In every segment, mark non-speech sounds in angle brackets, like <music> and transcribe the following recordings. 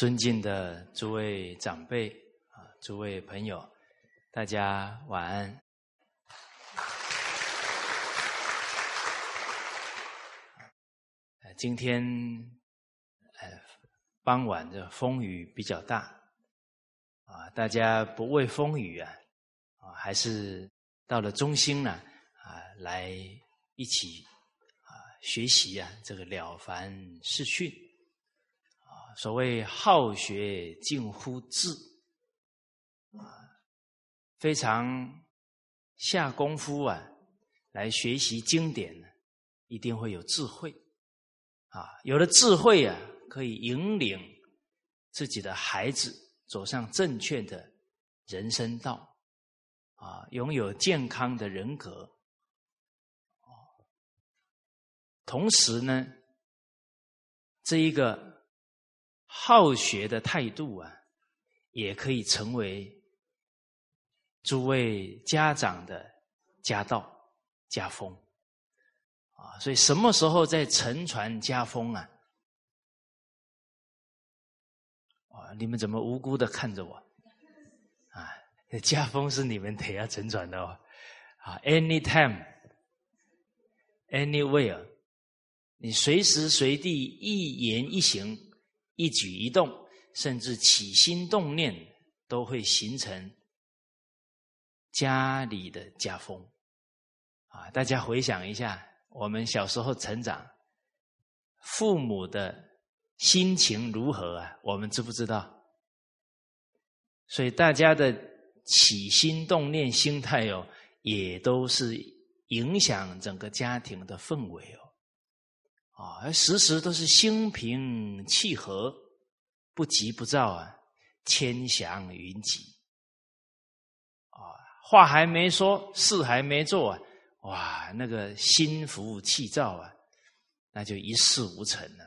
尊敬的诸位长辈啊，诸位朋友，大家晚安。今天呃傍晚的风雨比较大啊，大家不畏风雨啊啊，还是到了中心呢啊，来一起啊学习啊这个《了凡四训》。所谓好学近乎智，啊，非常下功夫啊，来学习经典呢，一定会有智慧，啊，有了智慧啊，可以引领自己的孩子走上正确的人生道，啊，拥有健康的人格，同时呢，这一个。好学的态度啊，也可以成为诸位家长的家道家风啊。所以什么时候在承传家风啊？啊，你们怎么无辜的看着我？啊，家风是你们得要承传的哦。啊，anytime，anywhere，你随时随地一言一行。一举一动，甚至起心动念，都会形成家里的家风啊！大家回想一下，我们小时候成长，父母的心情如何啊？我们知不知道？所以大家的起心动念、心态哦，也都是影响整个家庭的氛围哦。啊，时时都是心平气和，不急不躁啊，千祥云集。啊，话还没说，事还没做啊，哇，那个心浮气躁啊，那就一事无成了。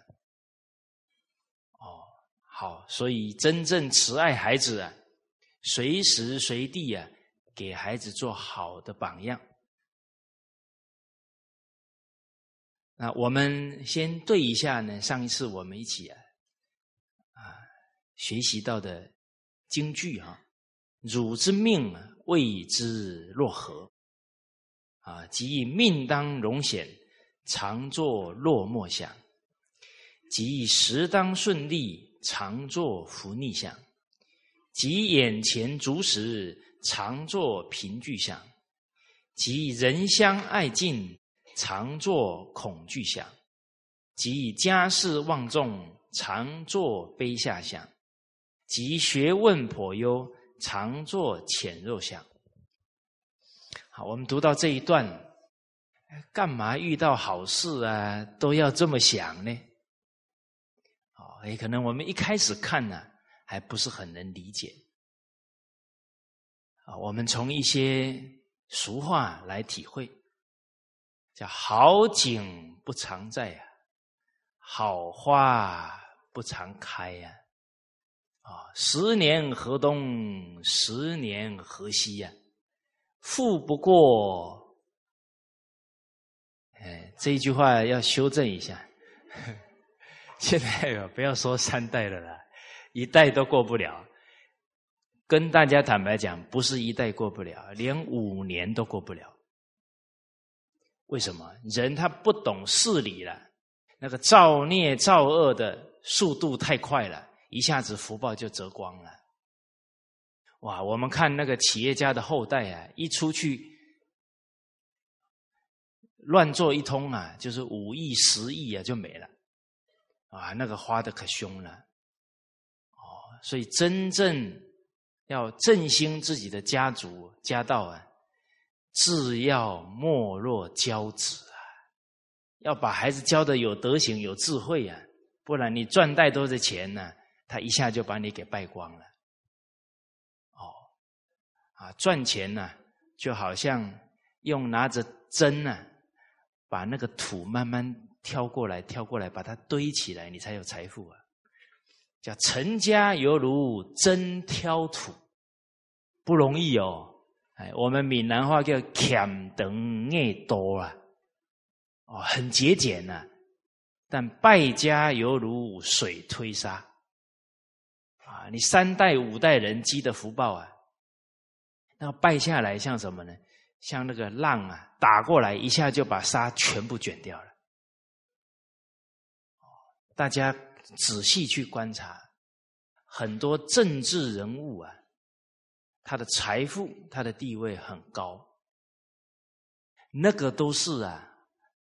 哦，好，所以真正慈爱孩子啊，随时随地啊，给孩子做好的榜样。那我们先对一下呢，上一次我们一起啊啊学习到的京剧啊，“汝之命谓之若何？”啊，即命当荣显，常作落寞想；即时当顺利，常作福逆想；即眼前足时，常作贫聚想；即人相爱敬。常作恐惧想，即家事望重；常作卑下想，即学问颇优；常作浅弱想。好，我们读到这一段，干嘛遇到好事啊都要这么想呢？哦，也可能我们一开始看呢，还不是很能理解。啊，我们从一些俗话来体会。叫好景不常在呀，好花不常开呀，啊，十年河东，十年河西呀，富不过，哎，这一句话要修正一下。<laughs> 现在不要说三代了啦，一代都过不了。跟大家坦白讲，不是一代过不了，连五年都过不了。为什么人他不懂事理了？那个造孽造恶的速度太快了，一下子福报就折光了。哇！我们看那个企业家的后代啊，一出去乱做一通啊，就是五亿、十亿啊，就没了。啊，那个花的可凶了。哦，所以真正要振兴自己的家族家道啊。自要莫若教子啊，要把孩子教的有德行、有智慧啊，不然你赚再多的钱呢，他一下就把你给败光了。哦，啊，赚钱呢，就好像用拿着针呢，把那个土慢慢挑过来、挑过来，把它堆起来，你才有财富啊。叫成家犹如针挑土，不容易哦。我们闽南话叫“俭等爱多”啊，哦，很节俭呐。但败家犹如水推沙，啊，你三代五代人积的福报啊，那败下来像什么呢？像那个浪啊，打过来一下就把沙全部卷掉了。大家仔细去观察，很多政治人物啊，他的财富、他的地位很高，那个都是啊，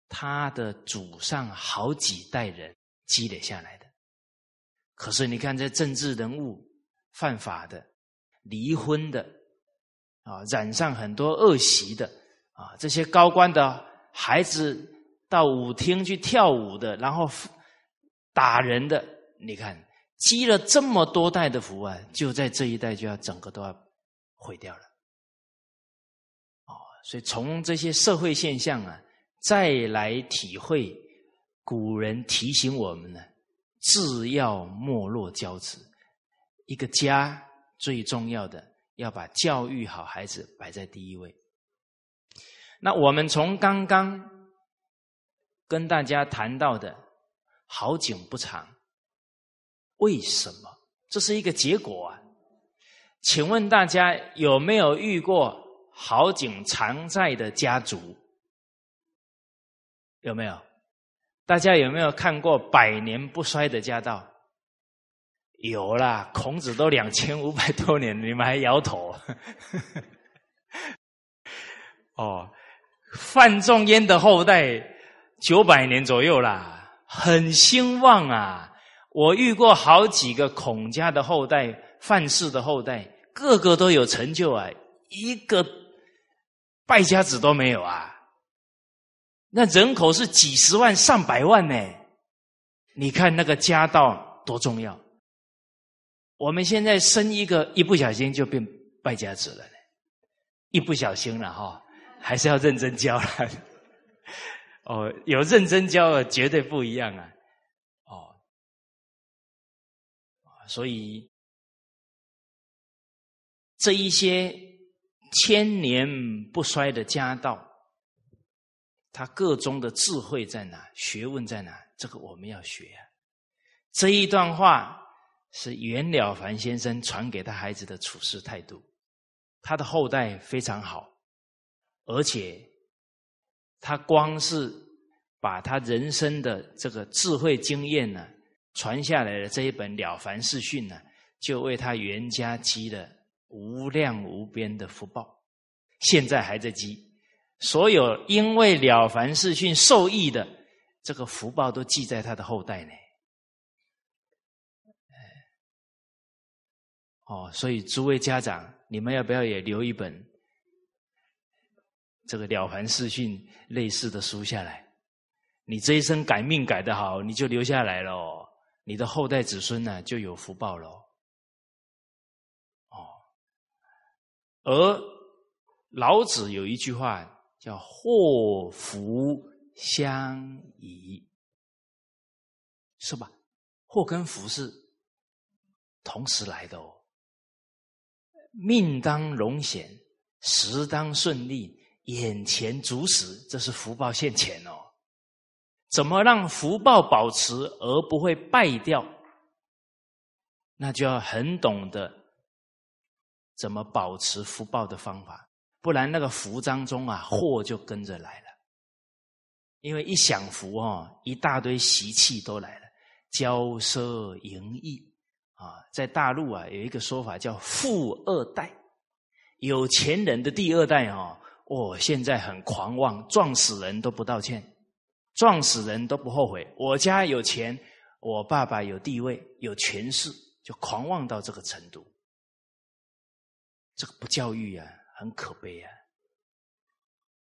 他的祖上好几代人积累下来的。可是你看，这政治人物犯法的、离婚的。啊，染上很多恶习的啊，这些高官的孩子到舞厅去跳舞的，然后打人的，你看积了这么多代的福啊，就在这一代就要整个都要毁掉了。哦，所以从这些社会现象啊，再来体会古人提醒我们呢，自要没落交织，一个家最重要的。要把教育好孩子摆在第一位。那我们从刚刚跟大家谈到的“好景不长”，为什么？这是一个结果啊！请问大家有没有遇过好景常在的家族？有没有？大家有没有看过百年不衰的家道？有啦，孔子都两千五百多年，你们还摇头？<laughs> 哦，范仲淹的后代九百年左右啦，很兴旺啊！我遇过好几个孔家的后代、范氏的后代，个个都有成就啊，一个败家子都没有啊！那人口是几十万、上百万呢？你看那个家道多重要！我们现在生一个，一不小心就变败家子了。一不小心了哈，还是要认真教了。<laughs> 哦，有认真教的绝对不一样啊！哦，所以这一些千年不衰的家道，它个中的智慧在哪？学问在哪？这个我们要学啊！这一段话。是袁了凡先生传给他孩子的处事态度，他的后代非常好，而且他光是把他人生的这个智慧经验呢传下来的这一本《了凡四训》呢，就为他袁家积了无量无边的福报，现在还在积。所有因为《了凡四训》受益的这个福报，都记在他的后代呢。哦，所以诸位家长，你们要不要也留一本这个《了凡四训》类似的书下来？你这一生改命改得好，你就留下来了，你的后代子孙呢就有福报了。而老子有一句话叫“祸福相依”，是吧？祸跟福是同时来的哦。命当荣显，时当顺利，眼前足时，这是福报现前哦。怎么让福报保持而不会败掉？那就要很懂得怎么保持福报的方法，不然那个福当中啊，祸就跟着来了。因为一享福哦，一大堆习气都来了，骄奢淫逸。啊，在大陆啊，有一个说法叫“富二代”，有钱人的第二代哦，哦，现在很狂妄，撞死人都不道歉，撞死人都不后悔。我家有钱，我爸爸有地位，有权势，就狂妄到这个程度。这个不教育啊，很可悲啊！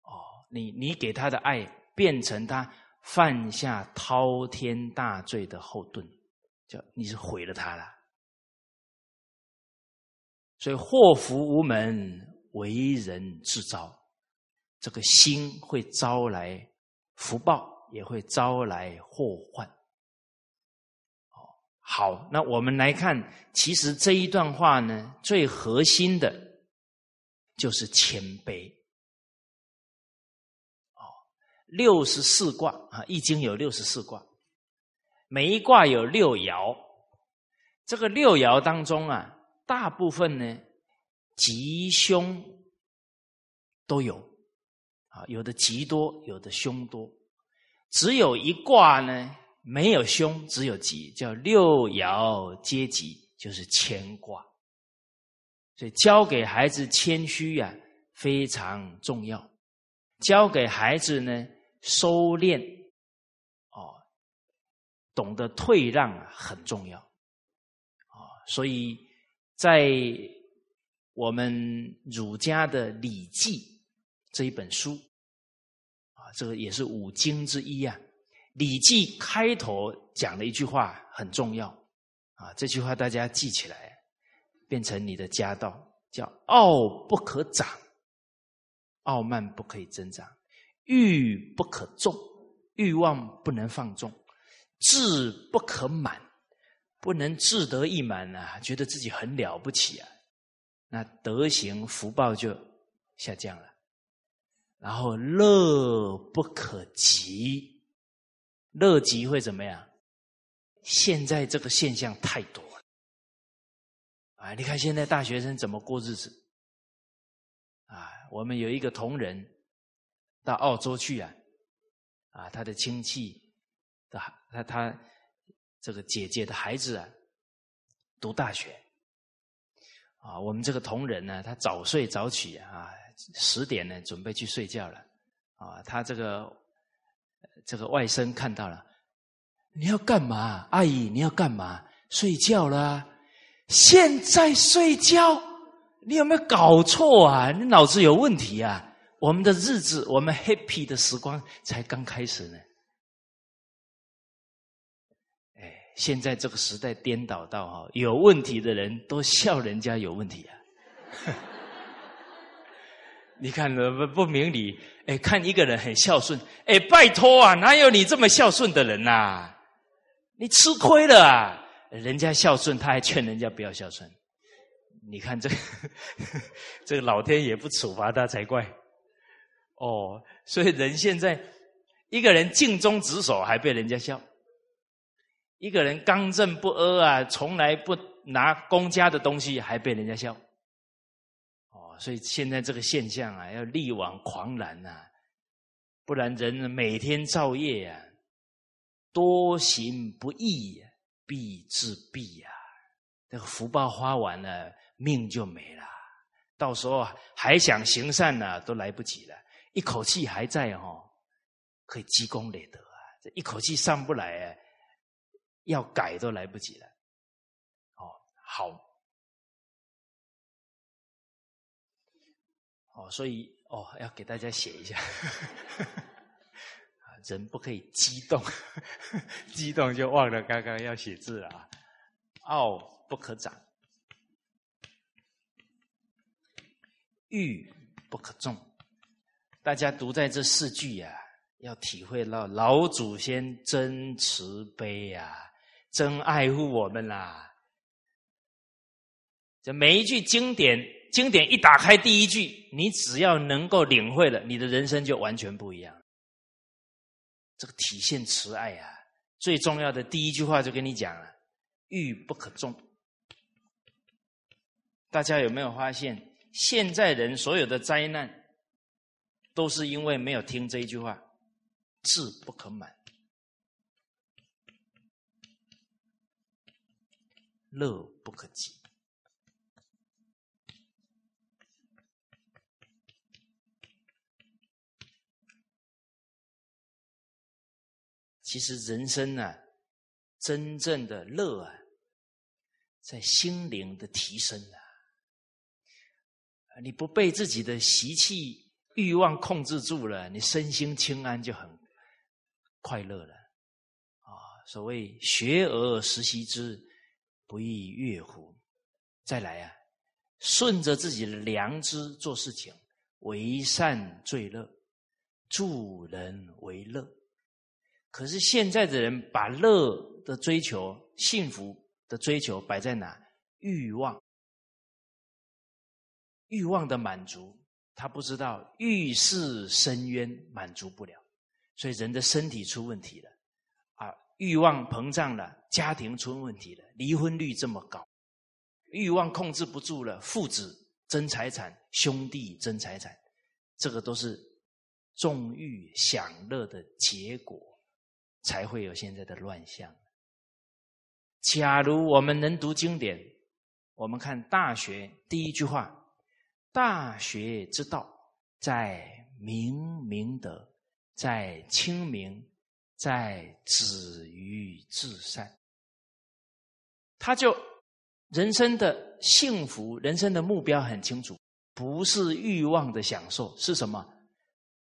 哦，你你给他的爱，变成他犯下滔天大罪的后盾，就你是毁了他了。所以祸福无门，为人自招。这个心会招来福报，也会招来祸患。好，那我们来看，其实这一段话呢，最核心的就是谦卑。哦，六十四卦啊，《易经》有六十四卦，每一卦有六爻。这个六爻当中啊，大部分呢吉凶都有啊，有的吉多，有的凶多，只有一卦呢没有凶，只有吉，叫六爻皆吉，就是谦卦。所以教给孩子谦虚呀，非常重要。教给孩子呢，收敛，哦，懂得退让，很重要。啊所以，在我们儒家的《礼记》这一本书啊，这个也是五经之一啊，《礼记》开头讲的一句话很重要啊，这句话大家记起来，变成你的家道，叫“傲不可长，傲慢不可以增长；欲不可纵，欲望不能放纵；志不可满。”不能志得意满啊，觉得自己很了不起啊，那德行福报就下降了。然后乐不可极，乐极会怎么样？现在这个现象太多了啊！你看现在大学生怎么过日子啊？我们有一个同仁到澳洲去啊，啊，他的亲戚的他他。这个姐姐的孩子啊，读大学啊，我们这个同仁呢，他早睡早起啊，十点呢准备去睡觉了啊。他这个这个外甥看到了，你要干嘛？阿姨，你要干嘛？睡觉啦？现在睡觉？你有没有搞错啊？你脑子有问题啊？我们的日子，我们 happy 的时光才刚开始呢。现在这个时代颠倒到哈，有问题的人都笑人家有问题啊！你看不不明理，哎，看一个人很孝顺，哎，拜托啊，哪有你这么孝顺的人呐？你吃亏了啊！人家孝顺，他还劝人家不要孝顺，你看这 <laughs> 这个老天爷不处罚他才怪。哦，所以人现在一个人尽忠职守，还被人家笑。一个人刚正不阿啊，从来不拿公家的东西，还被人家笑。所以现在这个现象啊，要力挽狂澜呐，不然人每天造业呀，多行不义，必自毙呀。这个福报花完了，命就没了。到时候还想行善呢，都来不及了。一口气还在哦，可以积功累德啊。这一口气上不来啊。要改都来不及了，哦，好，哦，所以哦，要给大家写一下，<laughs> 人不可以激动，<laughs> 激动就忘了刚刚要写字了啊。傲不可长，欲不可纵。大家读在这四句呀，要体会到老祖先真慈悲呀。真爱护我们啦！这每一句经典，经典一打开第一句，你只要能够领会了，你的人生就完全不一样。这个体现慈爱啊，最重要的第一句话就跟你讲了：欲不可纵。大家有没有发现，现在人所有的灾难，都是因为没有听这一句话：志不可满。乐不可及。其实人生呢，真正的乐啊，在心灵的提升啊。你不被自己的习气、欲望控制住了，你身心清安就很快乐了。啊，所谓学而时习之。不亦乐乎？再来啊！顺着自己的良知做事情，为善最乐，助人为乐。可是现在的人把乐的追求、幸福的追求摆在哪？欲望，欲望的满足，他不知道欲是深渊，满足不了，所以人的身体出问题了啊！欲望膨胀了，家庭出问题了，离婚率这么高，欲望控制不住了，父子争财产，兄弟争财产，这个都是纵欲享乐的结果，才会有现在的乱象。假如我们能读经典，我们看《大学》第一句话：“大学之道，在明明德，在清明，在止于至善。”他就人生的幸福，人生的目标很清楚，不是欲望的享受，是什么？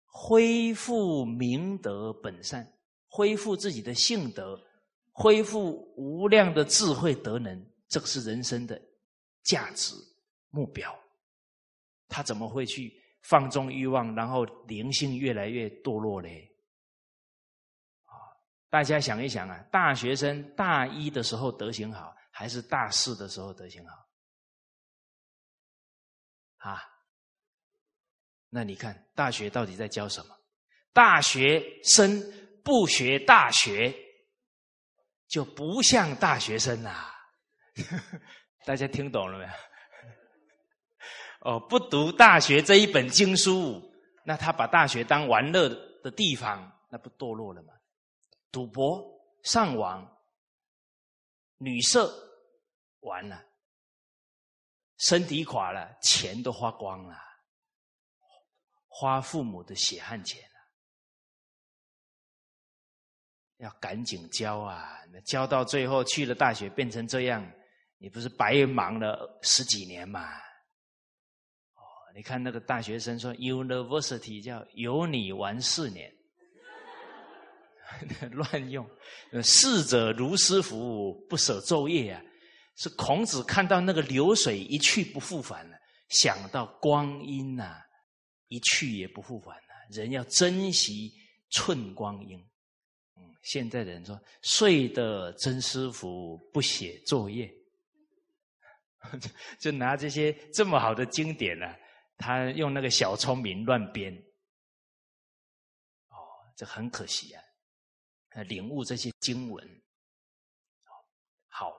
恢复明德本善，恢复自己的性德。恢复无量的智慧德能，这个是人生的价值目标。他怎么会去放纵欲望，然后灵性越来越堕落嘞？啊，大家想一想啊，大学生大一的时候德行好，还是大四的时候德行好？啊，那你看大学到底在教什么？大学生不学大学。就不像大学生啦，<laughs> 大家听懂了没有？哦，不读大学这一本经书，那他把大学当玩乐的地方，那不堕落了吗？赌博、上网、女色，完了，身体垮了，钱都花光了，花父母的血汗钱。要赶紧教啊！那教到最后去了大学变成这样，你不是白忙了十几年嘛？哦，你看那个大学生说，University 叫有你玩四年，<laughs> 乱用。逝者如斯夫，不舍昼夜啊！是孔子看到那个流水一去不复返了，想到光阴呐，一去也不复返了，人要珍惜寸光阴。现在的人说睡得真舒服，不写作业，<laughs> 就拿这些这么好的经典呢，他用那个小聪明乱编，哦，这很可惜啊！领悟这些经文，好，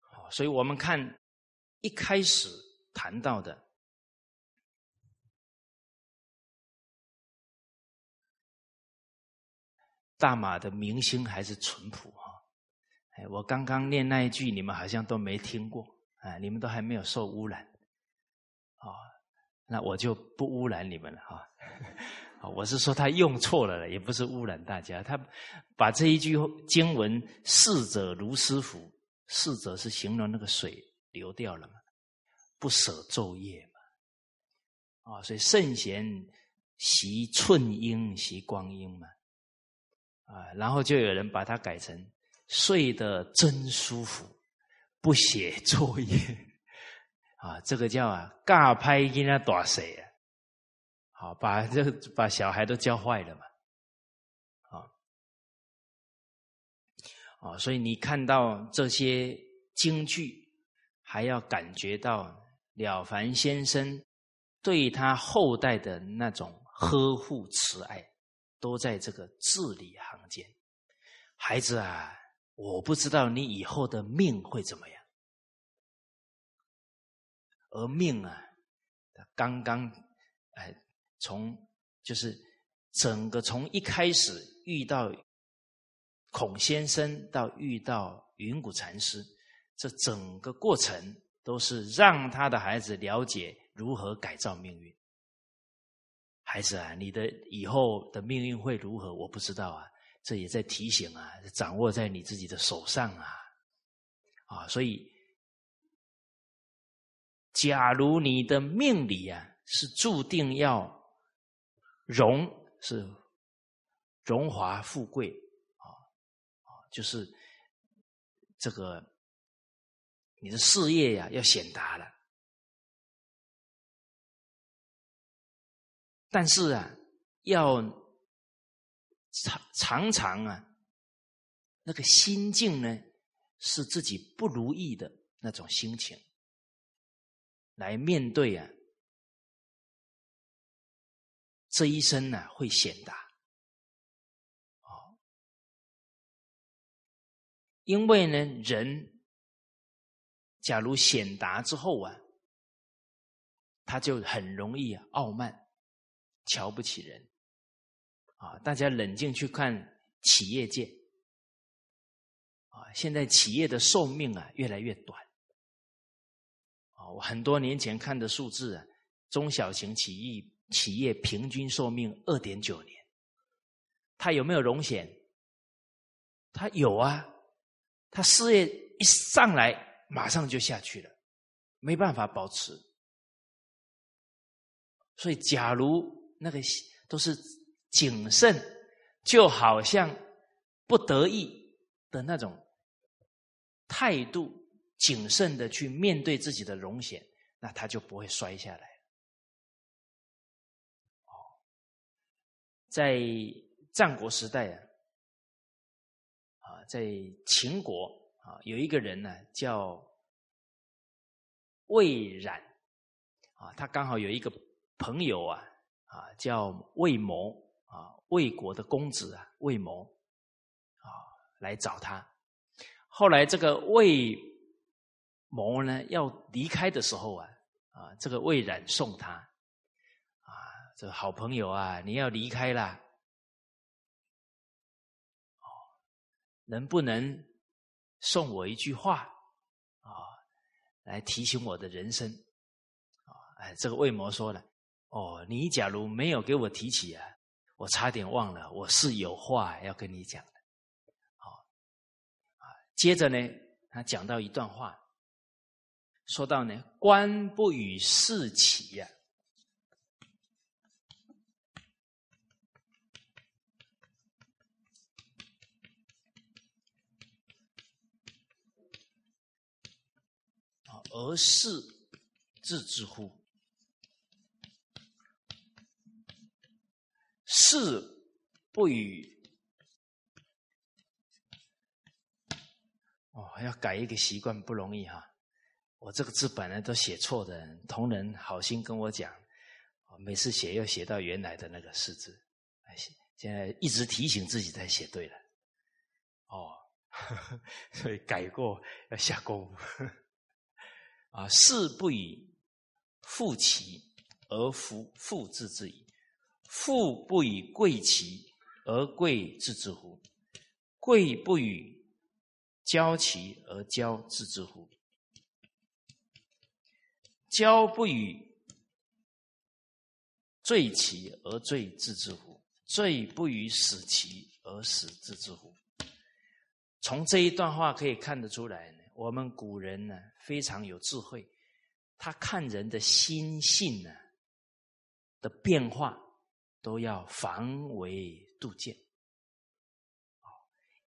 好，所以我们看一开始谈到的。大马的明星还是淳朴哈，哎，我刚刚念那一句，你们好像都没听过，啊，你们都还没有受污染，哦，那我就不污染你们了哈。我是说他用错了，也不是污染大家。他把这一句经文“逝者如斯夫”，逝者是形容那个水流掉了嘛，不舍昼夜嘛，啊，所以圣贤习寸阴，习光阴嘛。啊，然后就有人把它改成睡得真舒服，不写 <laughs> 作业，啊，这个叫啊尬拍音啊打谁啊？好，把这把小孩都教坏了嘛，啊，啊，所以你看到这些京剧，还要感觉到了凡先生对他后代的那种呵护慈爱。都在这个字里行间，孩子啊，我不知道你以后的命会怎么样，而命啊，刚刚哎，从就是整个从一开始遇到孔先生到遇到云谷禅师，这整个过程都是让他的孩子了解如何改造命运。孩子啊，你的以后的命运会如何？我不知道啊，这也在提醒啊，掌握在你自己的手上啊，啊，所以，假如你的命里啊是注定要荣，是荣华富贵啊啊，就是这个你的事业呀要显达了。但是啊，要常常常啊，那个心境呢，是自己不如意的那种心情，来面对啊，这一生呢会显达。哦，因为呢，人假如显达之后啊，他就很容易傲慢、瞧不起人啊。大家冷静去看企业界啊，现在企业的寿命啊越来越短啊。我很多年前看的数字啊，中小型企业企业平均寿命二点九年，它有没有荣险？它有啊。他事业一上来，马上就下去了，没办法保持。所以，假如那个都是谨慎，就好像不得已的那种态度，谨慎的去面对自己的荣险，那他就不会摔下来。哦，在战国时代啊。在秦国啊，有一个人呢叫魏冉啊，他刚好有一个朋友啊啊叫魏谋啊，魏国的公子啊魏谋啊来找他。后来这个魏谋呢要离开的时候啊啊，这个魏冉送他啊，这个好朋友啊，你要离开了。哦能不能送我一句话啊，来提醒我的人生啊？哎，这个魏魔说了，哦，你假如没有给我提起啊，我差点忘了，我是有话要跟你讲的。好啊，接着呢，他讲到一段话，说到呢，官不与士齐呀。而是自知乎？是不与哦，要改一个习惯不容易哈。我这个字本来都写错的，同仁好心跟我讲，每次写又写到原来的那个“是”字，现在一直提醒自己才写对了。哦，<laughs> 所以改过要下功夫。啊，事不以富齐而富富自之矣；富不以贵其而贵自之乎？贵不与骄其而骄自之乎？骄不与罪其而罪自之乎？罪不与死其而死自之乎？从这一段话可以看得出来。我们古人呢非常有智慧，他看人的心性呢的变化都要防微杜渐。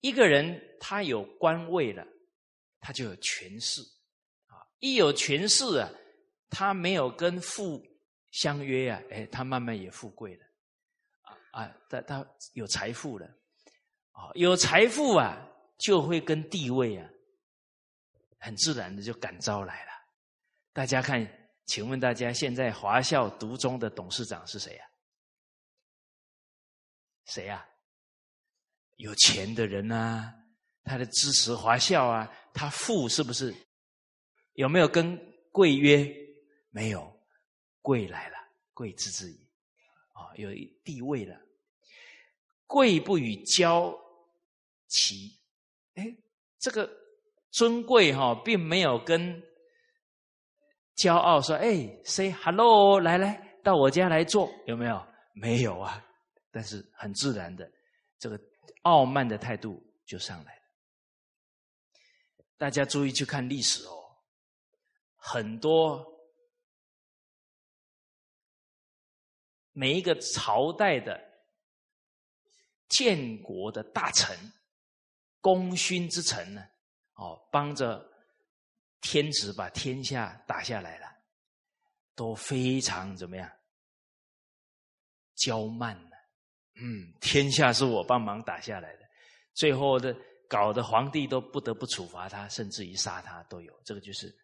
一个人他有官位了，他就有权势啊，一有权势啊，他没有跟富相约啊，哎，他慢慢也富贵了啊啊，他他有财富了啊，有财富啊，就会跟地位啊。很自然的就感召来了。大家看，请问大家现在华校独中的董事长是谁呀？谁呀？有钱的人啊，他的支持华校啊，他富是不是？有没有跟贵约？没有，贵来了，贵之之矣。啊，有地位了。贵不与骄齐，哎，这个。尊贵哈，并没有跟骄傲说：“哎，say hello，来来，到我家来坐，有没有？没有啊。但是很自然的，这个傲慢的态度就上来了。大家注意去看历史哦，很多每一个朝代的建国的大臣、功勋之臣呢。”哦，帮着天子把天下打下来了，都非常怎么样？骄慢？嗯，天下是我帮忙打下来的，最后的搞得皇帝都不得不处罚他，甚至于杀他都有。这个就是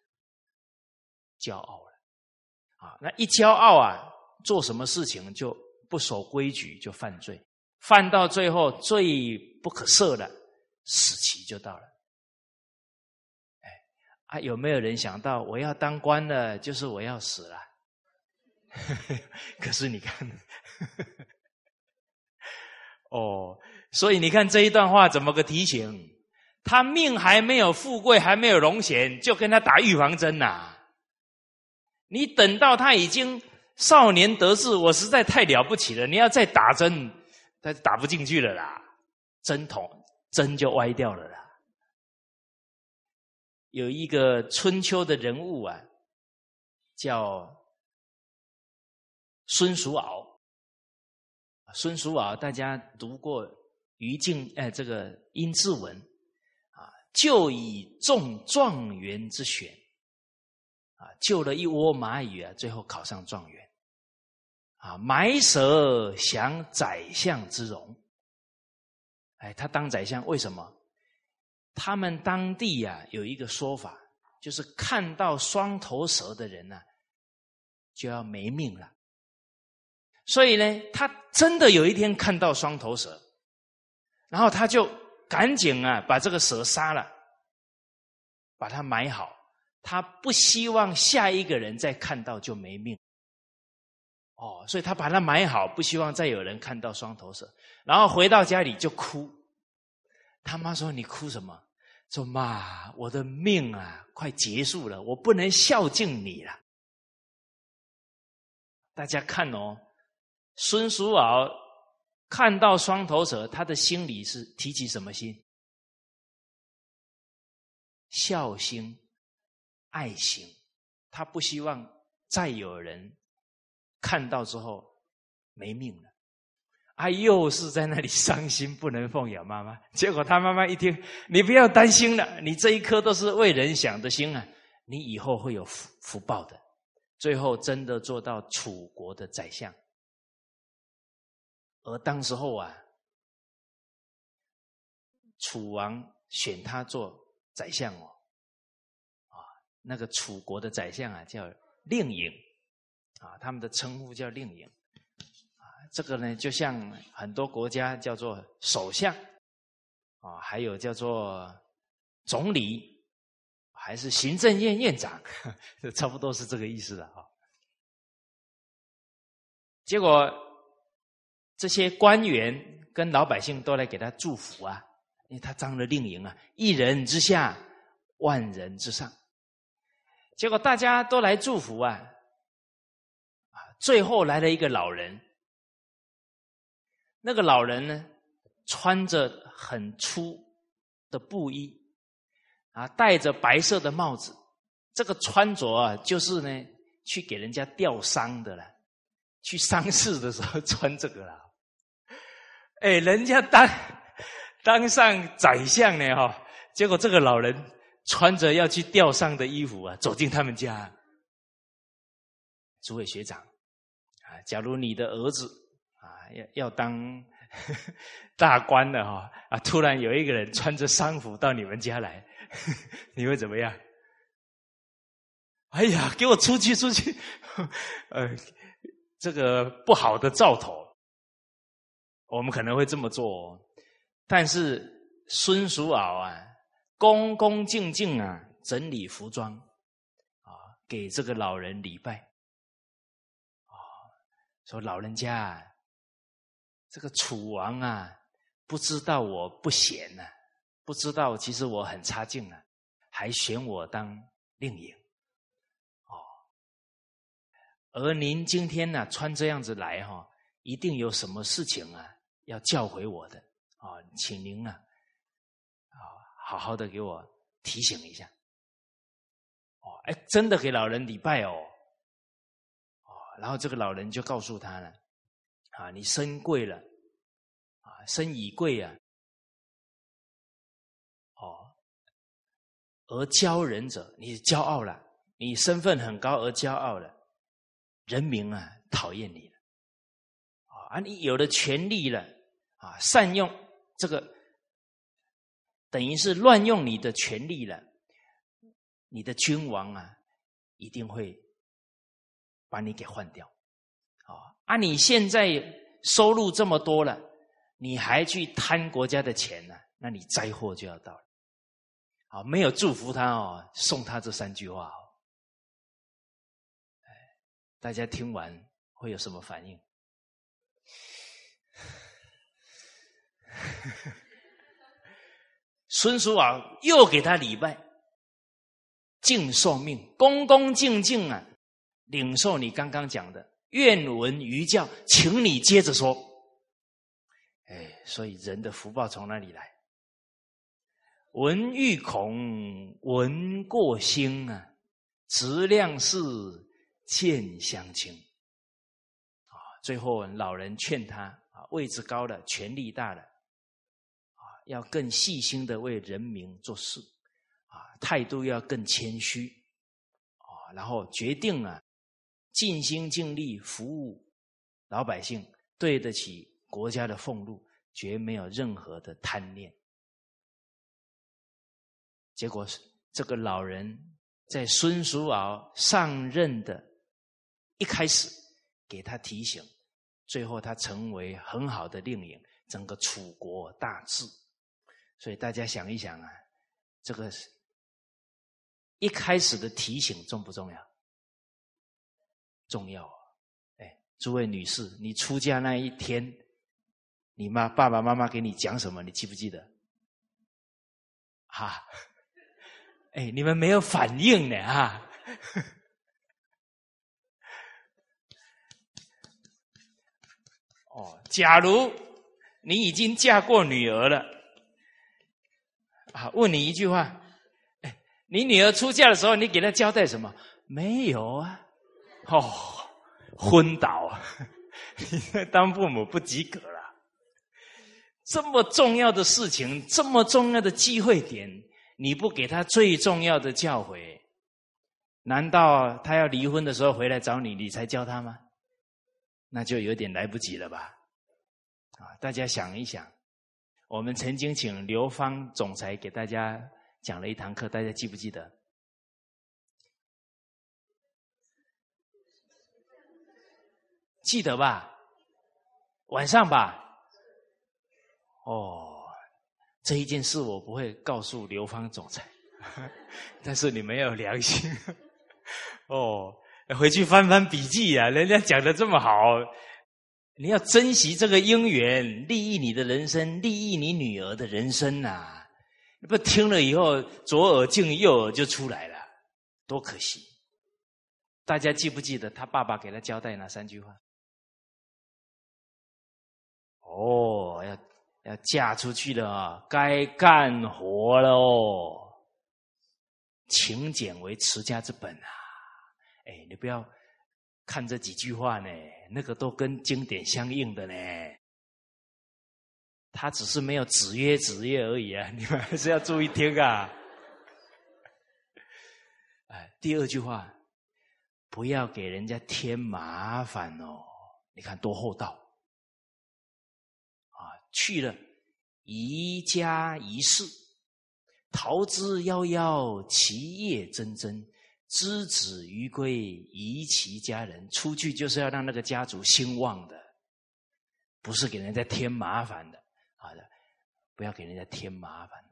骄傲了啊！那一骄傲啊，做什么事情就不守规矩，就犯罪，犯到最后最不可赦的死期就到了。啊，有没有人想到我要当官了，就是我要死了？<laughs> 可是你看，哦，所以你看这一段话怎么个提醒？他命还没有富贵，还没有荣显，就跟他打预防针呐。你等到他已经少年得志，我实在太了不起了。你要再打针，他打不进去了啦，针筒针就歪掉了啦。有一个春秋的人物啊，叫孙叔敖。孙叔敖，大家读过于静哎，这个殷志文。啊就以中状元之选，啊，救了一窝蚂蚁啊，最后考上状元，啊，埋蛇享宰相之荣。哎，他当宰相为什么？他们当地呀有一个说法，就是看到双头蛇的人呢，就要没命了。所以呢，他真的有一天看到双头蛇，然后他就。赶紧啊，把这个蛇杀了，把它埋好。他不希望下一个人再看到就没命。哦，所以他把它埋好，不希望再有人看到双头蛇。然后回到家里就哭。他妈说：“你哭什么？”说：“妈，我的命啊，快结束了，我不能孝敬你了。”大家看哦，孙叔敖。看到双头蛇，他的心里是提起什么心？孝心、爱心。他不希望再有人看到之后没命了。啊，又是在那里伤心，不能奉养妈妈。结果他妈妈一听，你不要担心了，你这一颗都是为人想的心啊，你以后会有福福报的。最后真的做到楚国的宰相。而当时候啊，楚王选他做宰相哦，啊，那个楚国的宰相啊叫令尹，啊，他们的称呼叫令尹，啊，这个呢就像很多国家叫做首相，啊，还有叫做总理，还是行政院院长，<laughs> 差不多是这个意思的啊。结果。这些官员跟老百姓都来给他祝福啊，因为他当了令营啊，一人之下，万人之上。结果大家都来祝福啊，啊，最后来了一个老人。那个老人呢，穿着很粗的布衣，啊，戴着白色的帽子。这个穿着啊，就是呢，去给人家吊丧的了，去丧事的时候穿这个了。哎，人家当当上宰相呢，哈！结果这个老人穿着要去吊丧的衣服啊，走进他们家。诸位学长啊，假如你的儿子啊要要当 <laughs> 大官了哈啊，突然有一个人穿着丧服到你们家来，<laughs> 你会怎么样？哎呀，给我出去出去！<laughs> 呃，这个不好的兆头。我们可能会这么做，但是孙叔敖啊，恭恭敬敬啊，整理服装啊，给这个老人礼拜啊，说老人家，这个楚王啊，不知道我不贤呢，不知道其实我很差劲啊，还选我当令尹哦，而您今天呢，穿这样子来哈，一定有什么事情啊。要教诲我的啊，请您啊，啊，好好的给我提醒一下。哦，哎，真的给老人礼拜哦，哦，然后这个老人就告诉他了，啊，你身贵了，啊，身已贵啊，哦，而骄人者，你骄傲了，你身份很高而骄傲了，人民啊讨厌你了，啊，你有了权利了。啊，善用这个，等于是乱用你的权力了。你的君王啊，一定会把你给换掉。啊，啊，你现在收入这么多了，你还去贪国家的钱呢？那你灾祸就要到了。啊，没有祝福他哦，送他这三句话哦。大家听完会有什么反应？<laughs> 孙叔敖又给他礼拜，敬受命，恭恭敬敬啊，领受你刚刚讲的愿闻余教，请你接着说。哎，所以人的福报从哪里来？闻欲恐，闻过心啊，质量是见相亲。啊，最后老人劝他啊，位置高了，权力大了。要更细心的为人民做事，啊，态度要更谦虚，啊，然后决定啊，尽心尽力服务老百姓，对得起国家的俸禄，绝没有任何的贪念。结果是这个老人在孙叔敖上任的一开始给他提醒，最后他成为很好的令尹，整个楚国大治。所以大家想一想啊，这个一开始的提醒重不重要？重要。哎，诸位女士，你出嫁那一天，你妈爸爸妈妈给你讲什么？你记不记得？哈，哎，你们没有反应呢啊！哦，假如你已经嫁过女儿了。啊，问你一句话，哎，你女儿出嫁的时候，你给她交代什么？没有啊，哦，昏倒，<laughs> 当父母不及格了。这么重要的事情，这么重要的机会点，你不给他最重要的教诲，难道他要离婚的时候回来找你，你才教他吗？那就有点来不及了吧？啊，大家想一想。我们曾经请刘芳总裁给大家讲了一堂课，大家记不记得？记得吧？晚上吧？哦，这一件事我不会告诉刘芳总裁，<laughs> 但是你没有良心哦，回去翻翻笔记啊，人家讲的这么好。你要珍惜这个姻缘，利益你的人生，利益你女儿的人生呐！你不听了以后，左耳进右耳就出来了，多可惜！大家记不记得他爸爸给他交代哪三句话？哦，要要嫁出去了，该干活了哦！勤俭为持家之本啊！哎，你不要。看这几句话呢，那个都跟经典相应的呢。他只是没有子曰子曰而已啊，<laughs> 你们还是要注意听啊。哎，第二句话，不要给人家添麻烦哦。你看多厚道啊！去了宜家宜室，桃之夭夭，其叶蓁蓁。知子于归，宜其家人。出去就是要让那个家族兴旺的，不是给人家添麻烦的。好的，不要给人家添麻烦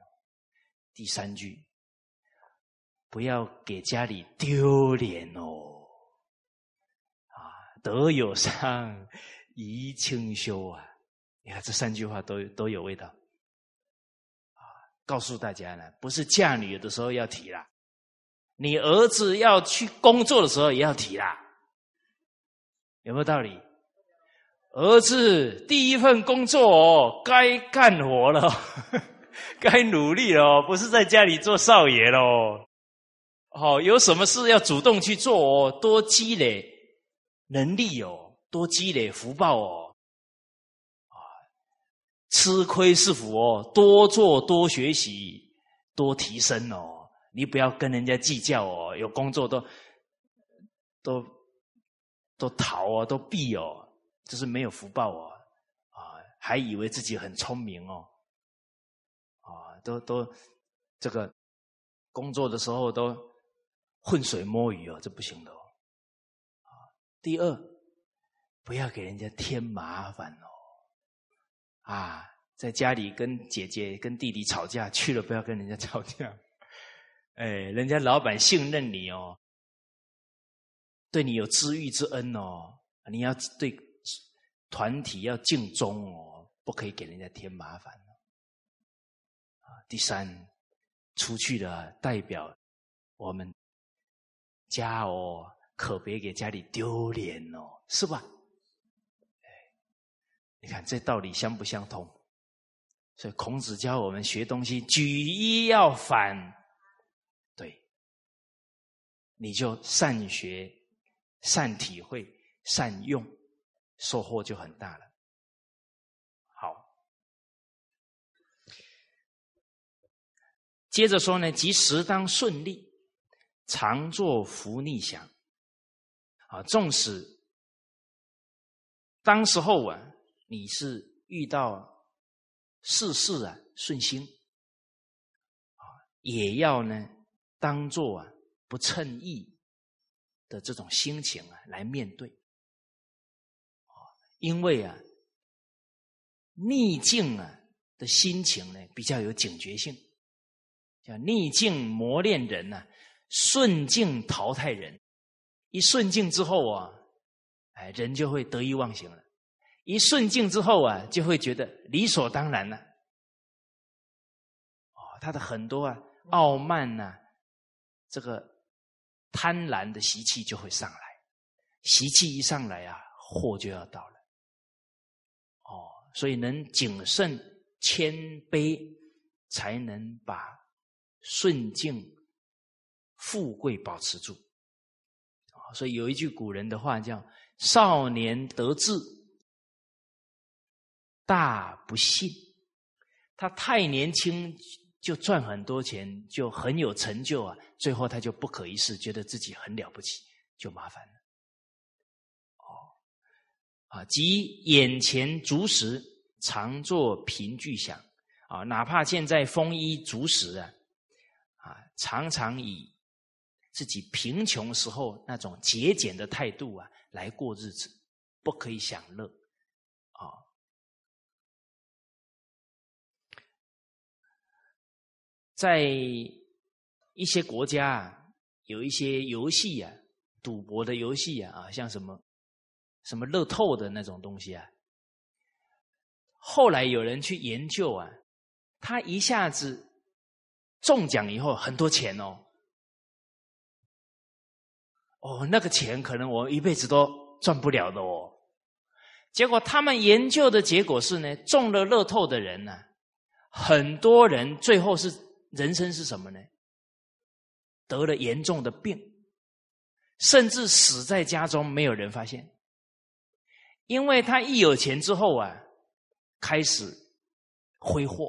第三句，不要给家里丢脸哦。啊，德有伤，贻亲羞啊！你看这三句话都都有味道。啊，告诉大家呢，不是嫁女的时候要提啦。你儿子要去工作的时候也要提啦，有没有道理？儿子第一份工作哦该干活了，<laughs> 该努力了，不是在家里做少爷喽。好，有什么事要主动去做哦，多积累能力哦，多积累福报哦。啊，吃亏是福哦，多做多学习，多提升哦。你不要跟人家计较哦，有工作都都都逃哦，都避哦，这是没有福报哦，啊，还以为自己很聪明哦，啊，都都这个工作的时候都浑水摸鱼哦，这不行的哦，啊，第二，不要给人家添麻烦哦，啊，在家里跟姐姐跟弟弟吵架去了，不要跟人家吵架。哎，人家老板信任你哦，对你有知遇之恩哦，你要对团体要尽忠哦，不可以给人家添麻烦。第三，出去了代表我们家哦，可别给家里丢脸哦，是吧？你看这道理相不相通？所以孔子教我们学东西，举一要反，你就善学、善体会、善用，收获就很大了。好，接着说呢，即时当顺利，常作福逆想。啊，纵使当时候啊。你是遇到事事啊顺心啊，也要呢当做啊不称意的这种心情啊来面对，因为啊逆境啊的心情呢比较有警觉性，叫逆境磨练人呢，顺境淘汰人。一顺境之后啊，哎，人就会得意忘形了。一顺境之后啊，就会觉得理所当然了。哦，他的很多啊傲慢呐，这个贪婪的习气就会上来。习气一上来啊，祸就要到了。哦，所以能谨慎谦卑，才能把顺境、富贵保持住。所以有一句古人的话叫“少年得志”。大不幸，他太年轻就赚很多钱，就很有成就啊！最后他就不可一世，觉得自己很了不起，就麻烦了。哦，啊，即眼前足食，常作贫具想啊，哪怕现在丰衣足食啊，啊，常常以自己贫穷时候那种节俭的态度啊来过日子，不可以享乐。在一些国家啊，有一些游戏啊，赌博的游戏啊，啊，像什么什么乐透的那种东西啊。后来有人去研究啊，他一下子中奖以后很多钱哦，哦，那个钱可能我一辈子都赚不了的哦。结果他们研究的结果是呢，中了乐透的人呢，很多人最后是。人生是什么呢？得了严重的病，甚至死在家中，没有人发现。因为他一有钱之后啊，开始挥霍，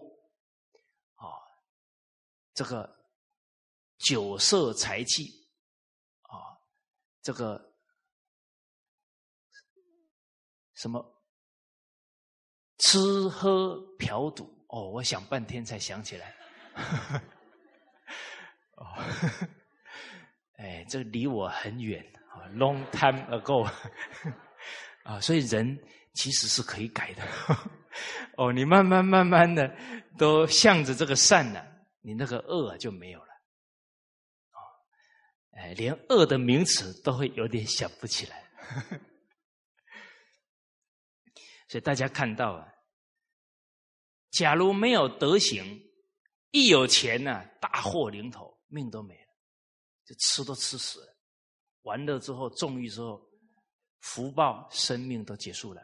啊，这个酒色财气，啊，这个什么吃喝嫖赌，哦，我想半天才想起来。<laughs> 哦，<laughs> 哎，这离我很远啊，long time ago <laughs> 啊，所以人其实是可以改的。哦，你慢慢慢慢的都向着这个善了，你那个恶就没有了。哦，哎，连恶的名词都会有点想不起来。所以大家看到啊，假如没有德行。一有钱呢，大祸临头，命都没了，就吃都吃死了。完了之后，纵欲之后，福报、生命都结束了。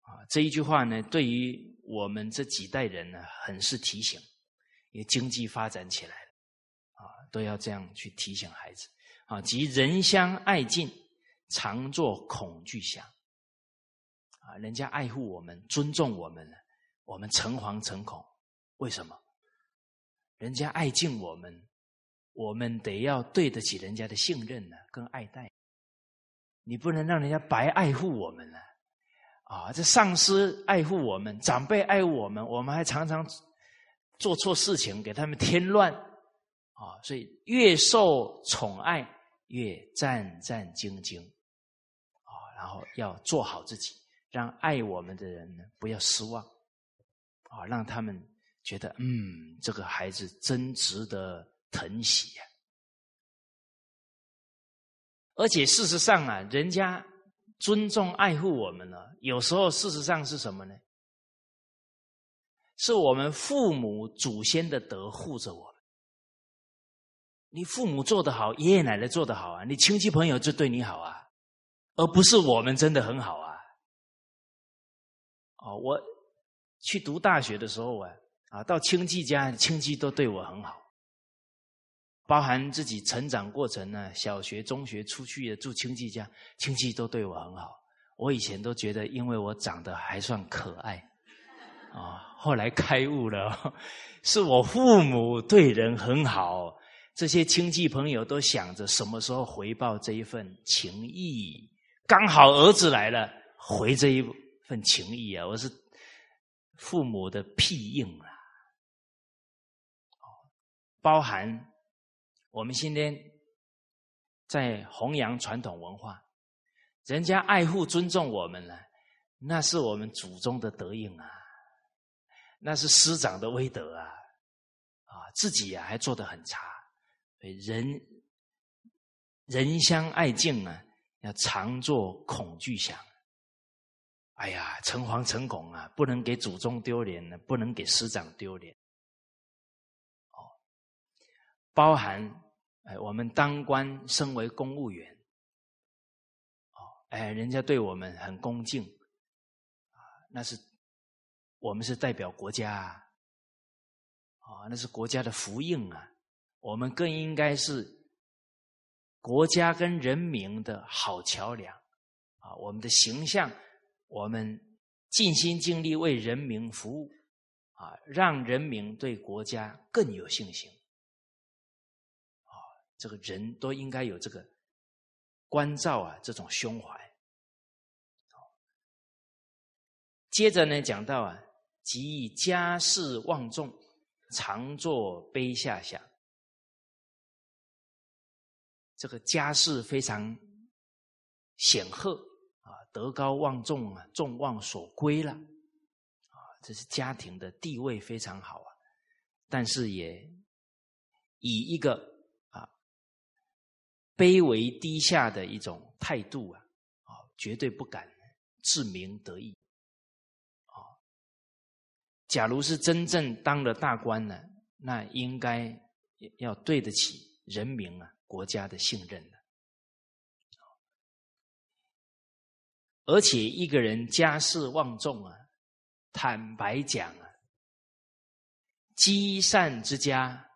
啊，这一句话呢，对于我们这几代人呢，很是提醒。因为经济发展起来了，啊，都要这样去提醒孩子。啊，即人相爱敬，常作恐惧想。人家爱护我们，尊重我们，我们诚惶诚恐。为什么？人家爱敬我们，我们得要对得起人家的信任呢，跟爱戴。你不能让人家白爱护我们了。啊，这上司爱护我们，长辈爱护我们，我们还常常做错事情，给他们添乱。啊，所以越受宠爱，越战战兢兢。啊，然后要做好自己。让爱我们的人呢不要失望，啊，让他们觉得，嗯，这个孩子真值得疼惜呀。而且事实上啊，人家尊重爱护我们了，有时候事实上是什么呢？是我们父母祖先的德护着我们。你父母做得好，爷爷奶奶做得好啊，你亲戚朋友就对你好啊，而不是我们真的很好啊。哦，我去读大学的时候啊，啊，到亲戚家，亲戚都对我很好，包含自己成长过程呢，小学、中学出去也住亲戚家，亲戚都对我很好。我以前都觉得，因为我长得还算可爱，啊，后来开悟了，是我父母对人很好。这些亲戚朋友都想着什么时候回报这一份情谊，刚好儿子来了，回这一份情谊啊！我是父母的庇应啊，包含我们今天在弘扬传统文化，人家爱护尊重我们了，那是我们祖宗的德应啊，那是师长的威德啊，啊，自己啊还做得很差。人人相爱敬啊，要常做恐惧想。哎呀，诚惶诚恐啊，不能给祖宗丢脸呢，不能给师长丢脸。哦，包含哎，我们当官，身为公务员，哦，哎，人家对我们很恭敬啊，那是我们是代表国家啊，啊，那是国家的福应啊。我们更应该是国家跟人民的好桥梁啊！我们的形象，我们尽心尽力为人民服务啊，让人民对国家更有信心啊！这个人都应该有这个关照啊，这种胸怀。接着呢，讲到啊，即家事望重，常作卑下想。这个家世非常显赫，德高望重啊，众望所归了啊，这是家庭的地位非常好啊，但是也以一个啊卑微低下的一种态度啊，啊，绝对不敢自鸣得意啊。假如是真正当了大官呢，那应该要对得起人民啊。国家的信任了，而且一个人家世望重啊，坦白讲啊，积善之家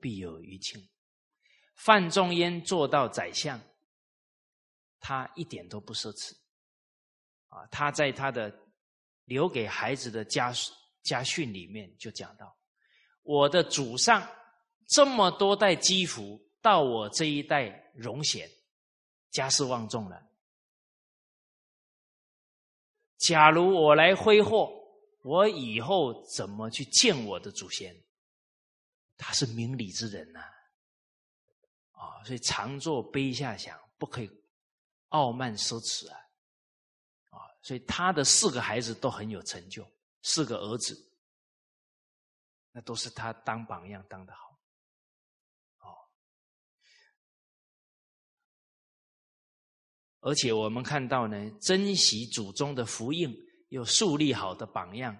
必有余庆。范仲淹做到宰相，他一点都不奢侈啊。他在他的留给孩子的家家训里面就讲到：我的祖上这么多代积福。到我这一代荣显，家世望重了。假如我来挥霍，我以后怎么去见我的祖先？他是明理之人呐，啊，所以常做卑下想，不可以傲慢奢侈啊，啊，所以他的四个孩子都很有成就，四个儿子，那都是他当榜样当的好。而且我们看到呢，珍惜祖宗的福荫，又树立好的榜样，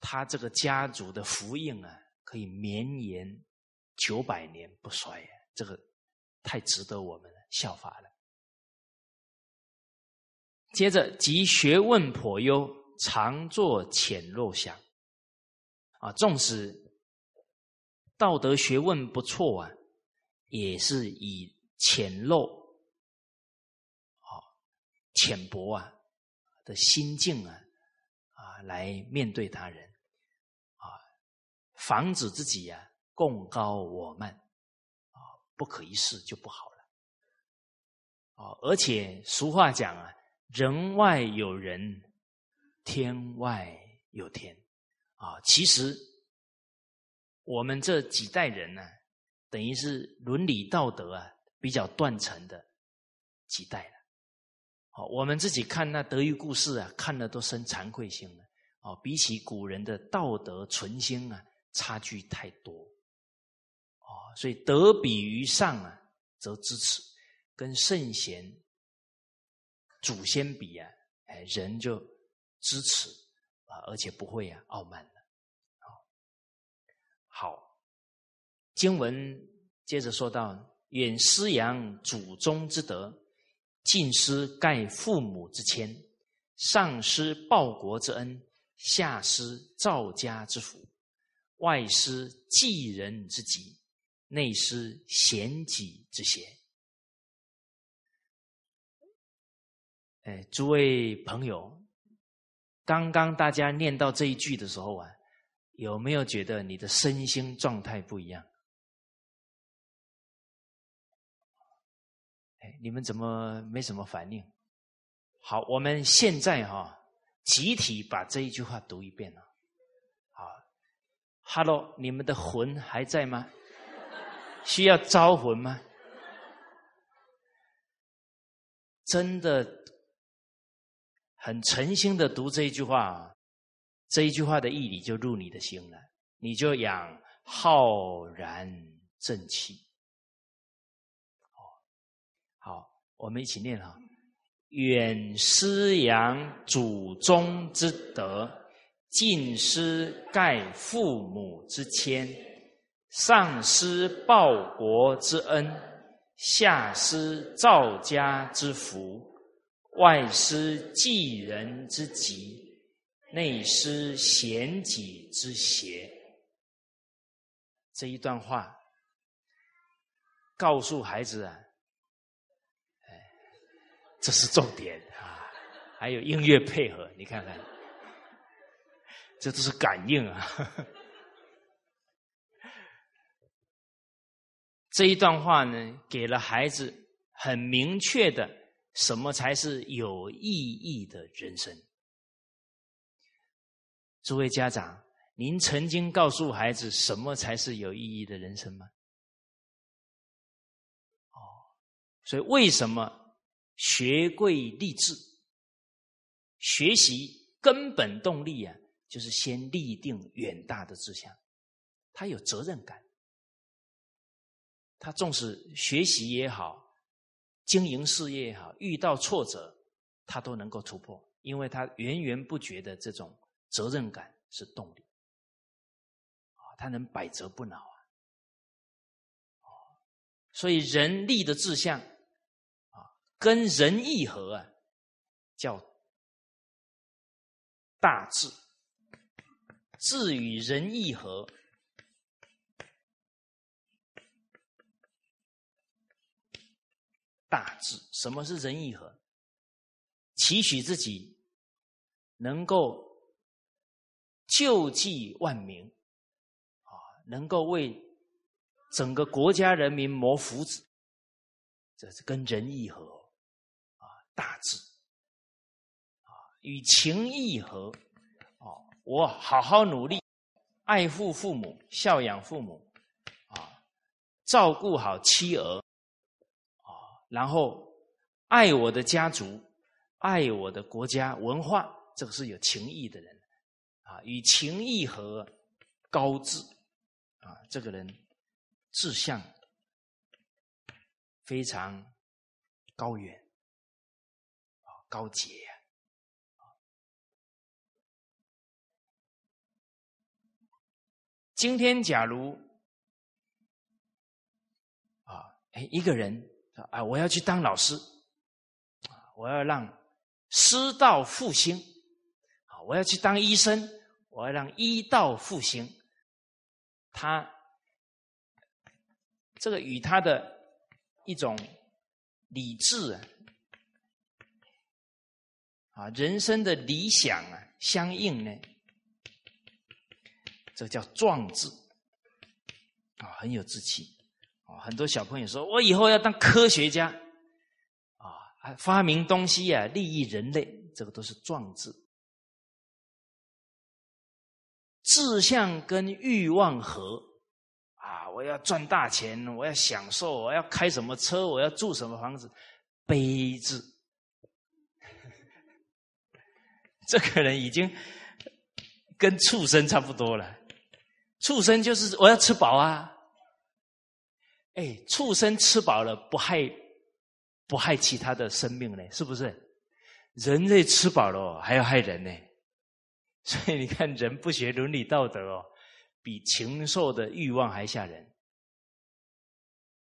他这个家族的福荫啊，可以绵延九百年不衰啊，这个太值得我们效法了。接着，即学问颇优，常作浅陋想，啊，纵使道德学问不错啊，也是以浅陋。浅薄啊的心境啊啊，来面对他人啊，防止自己呀共高我慢啊，不可一世就不好了啊。而且俗话讲啊，人外有人，天外有天啊。其实我们这几代人呢，等于是伦理道德啊比较断层的几代了。好，我们自己看那德育故事啊，看了都生惭愧心了。哦，比起古人的道德纯心啊，差距太多。哦，所以德比于上啊，则知耻；跟圣贤祖先比啊，哎，人就知耻啊，而且不会啊傲慢的。好，好，经文接着说到。远师扬祖宗之德，近师盖父母之谦，上施报国之恩，下施造家之福，外施济人之急，内施贤己之贤。哎，诸位朋友，刚刚大家念到这一句的时候啊，有没有觉得你的身心状态不一样？哎你们怎么没什么反应？好，我们现在哈集体把这一句话读一遍了。好，Hello，你们的魂还在吗？需要招魂吗？真的很诚心的读这一句话，这一句话的义理就入你的心了，你就养浩然正气。我们一起念哈：远师扬祖宗之德，近师盖父母之谦，上思报国之恩，下思造家之福，外思济人之急，内思贤己之邪。这一段话告诉孩子啊。这是重点啊！还有音乐配合，你看看，这都是感应啊！<laughs> 这一段话呢，给了孩子很明确的什么才是有意义的人生。诸位家长，您曾经告诉孩子什么才是有意义的人生吗？哦，所以为什么？学贵立志，学习根本动力啊，就是先立定远大的志向。他有责任感，他重视学习也好，经营事业也好，遇到挫折他都能够突破，因为他源源不绝的这种责任感是动力啊，他能百折不挠啊。所以人立的志向。跟人义合啊，叫大智；智与人义合，大智。什么是人义合？期许自己能够救济万民啊，能够为整个国家人民谋福祉，这是跟人义合。大志啊，与情义合啊，我好好努力，爱护父母，孝养父母啊，照顾好妻儿啊，然后爱我的家族，爱我的国家文化，这个是有情义的人啊，与情义合，高志啊，这个人志向非常高远。高洁！今天假如啊，哎，一个人啊，我要去当老师，我要让师道复兴啊，我要去当医生，我要让医道复兴。他这个与他的一种理智。啊，人生的理想啊，相应呢，这叫壮志啊，很有志气啊。很多小朋友说，我以后要当科学家啊，发明东西啊，利益人类，这个都是壮志。志向跟欲望合啊，我要赚大钱，我要享受，我要开什么车，我要住什么房子，悲志。这个人已经跟畜生差不多了。畜生就是我要吃饱啊，哎，畜生吃饱了不害不害其他的生命呢，是不是？人类吃饱了还要害人呢，所以你看人不学伦理道德哦，比禽兽的欲望还吓人。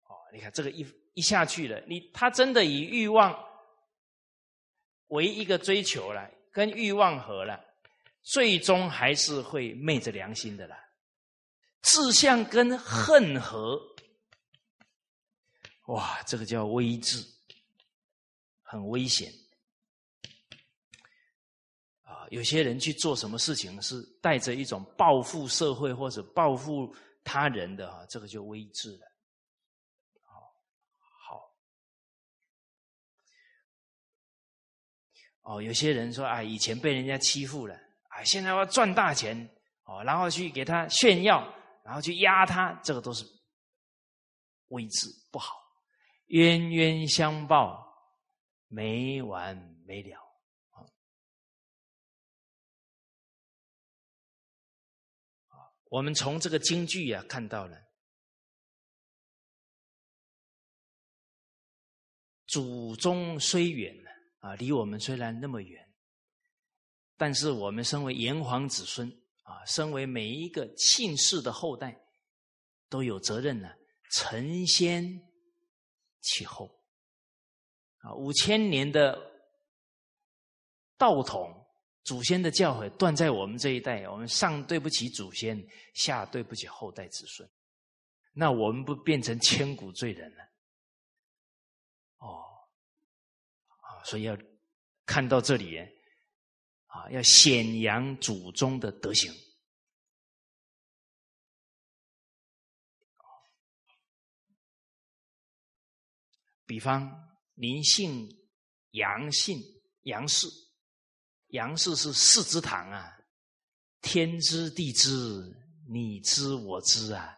哦，你看这个一一下去了，你他真的以欲望为一个追求了，跟欲望合了，最终还是会昧着良心的啦。志向跟恨合，哇，这个叫危智，很危险。啊，有些人去做什么事情是带着一种报复社会或者报复他人的啊，这个就危智了。好，好。哦，有些人说啊，以前被人家欺负了，啊，现在要赚大钱，哦，然后去给他炫耀。然后去压他，这个都是位置不好，冤冤相报，没完没了啊！我们从这个京剧啊看到了，祖宗虽远啊，离我们虽然那么远，但是我们身为炎黄子孙。啊，身为每一个姓氏的后代，都有责任呢，承先启后。啊，五千年的道统，祖先的教诲断在我们这一代，我们上对不起祖先，下对不起后代子孙，那我们不变成千古罪人了？哦，所以要看到这里。啊，要显扬祖宗的德行。比方，您姓杨，姓杨氏，杨氏是四之堂啊，天知地知，你知我知啊，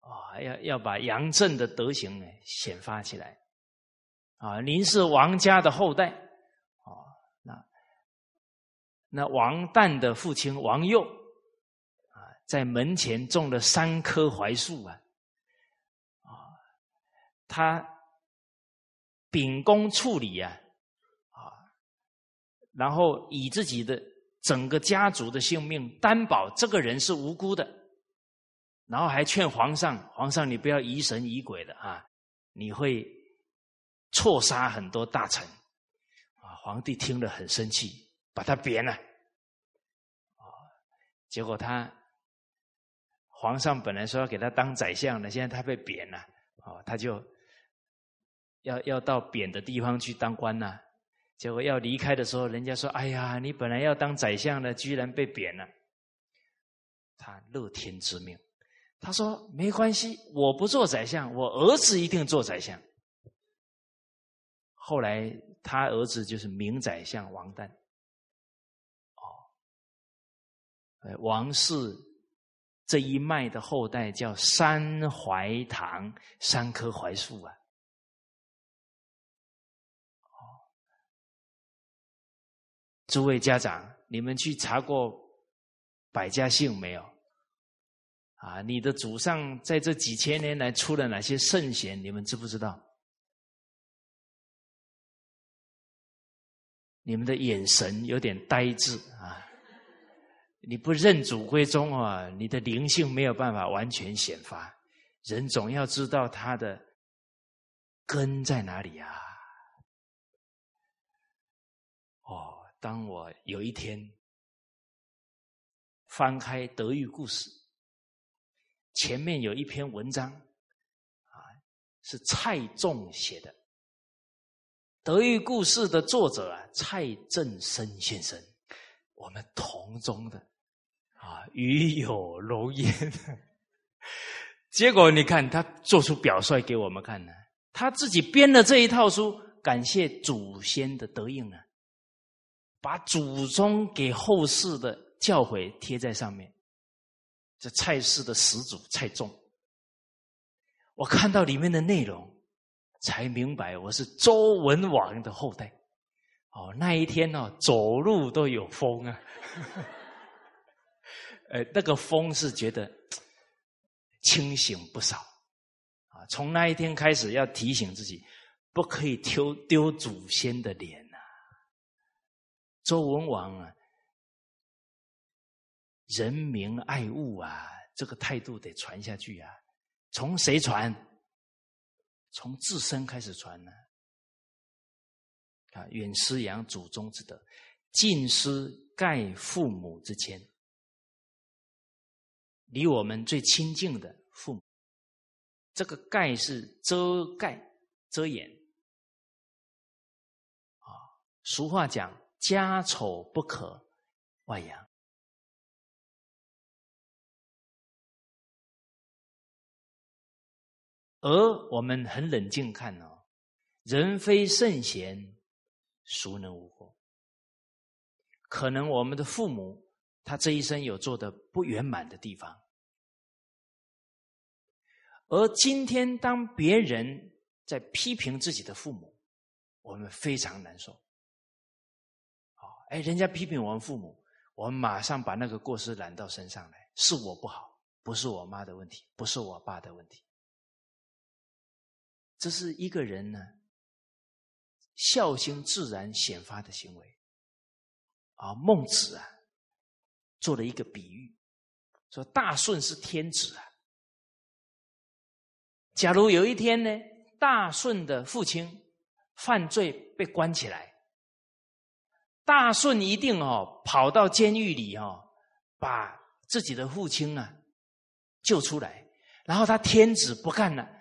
啊，要要把杨震的德行呢显发起来。啊，您是王家的后代。啊那那王旦的父亲王佑啊，在门前种了三棵槐树啊，啊，他秉公处理啊，啊，然后以自己的整个家族的性命担保这个人是无辜的，然后还劝皇上：皇上，你不要疑神疑鬼的啊，你会错杀很多大臣啊！皇帝听了很生气。把他贬了，啊！结果他皇上本来说要给他当宰相的，现在他被贬了，啊，他就要要到贬的地方去当官呐。结果要离开的时候，人家说：“哎呀，你本来要当宰相的，居然被贬了。”他乐天知命，他说：“没关系，我不做宰相，我儿子一定做宰相。”后来他儿子就是明宰相王旦。哦王氏这一脉的后代叫山槐堂，三棵槐树啊。诸位家长，你们去查过百家姓没有？啊，你的祖上在这几千年来出了哪些圣贤？你们知不知道？你们的眼神有点呆滞啊。你不认祖归宗啊，你的灵性没有办法完全显发。人总要知道他的根在哪里啊！哦，当我有一天翻开《德育故事》，前面有一篇文章啊，是蔡仲写的《德育故事》的作者啊，蔡振生先生，我们同宗的。啊，与有荣焉。<laughs> 结果你看，他做出表率给我们看呢。他自己编的这一套书，感谢祖先的德应呢，把祖宗给后世的教诲贴在上面。这蔡氏的始祖蔡仲，我看到里面的内容，才明白我是周文王的后代。哦，那一天哦，走路都有风啊。<laughs> 呃，那个风是觉得清醒不少啊。从那一天开始，要提醒自己，不可以丢丢祖先的脸呐。周文王啊，人民爱物啊，这个态度得传下去啊。从谁传？从自身开始传呢？啊，远师扬祖宗之德，近师盖父母之谦。离我们最亲近的父母，这个盖是遮盖、遮掩。啊，俗话讲，家丑不可外扬。而我们很冷静看哦，人非圣贤，孰能无过？可能我们的父母，他这一生有做的不圆满的地方，而今天当别人在批评自己的父母，我们非常难受。好，哎，人家批评我们父母，我们马上把那个过失揽到身上来，是我不好，不是我妈的问题，不是我爸的问题。这是一个人呢，孝心自然显发的行为。啊，孟子啊，做了一个比喻，说大顺是天子啊。假如有一天呢，大顺的父亲犯罪被关起来，大顺一定哦跑到监狱里哦，把自己的父亲啊救出来，然后他天子不干了。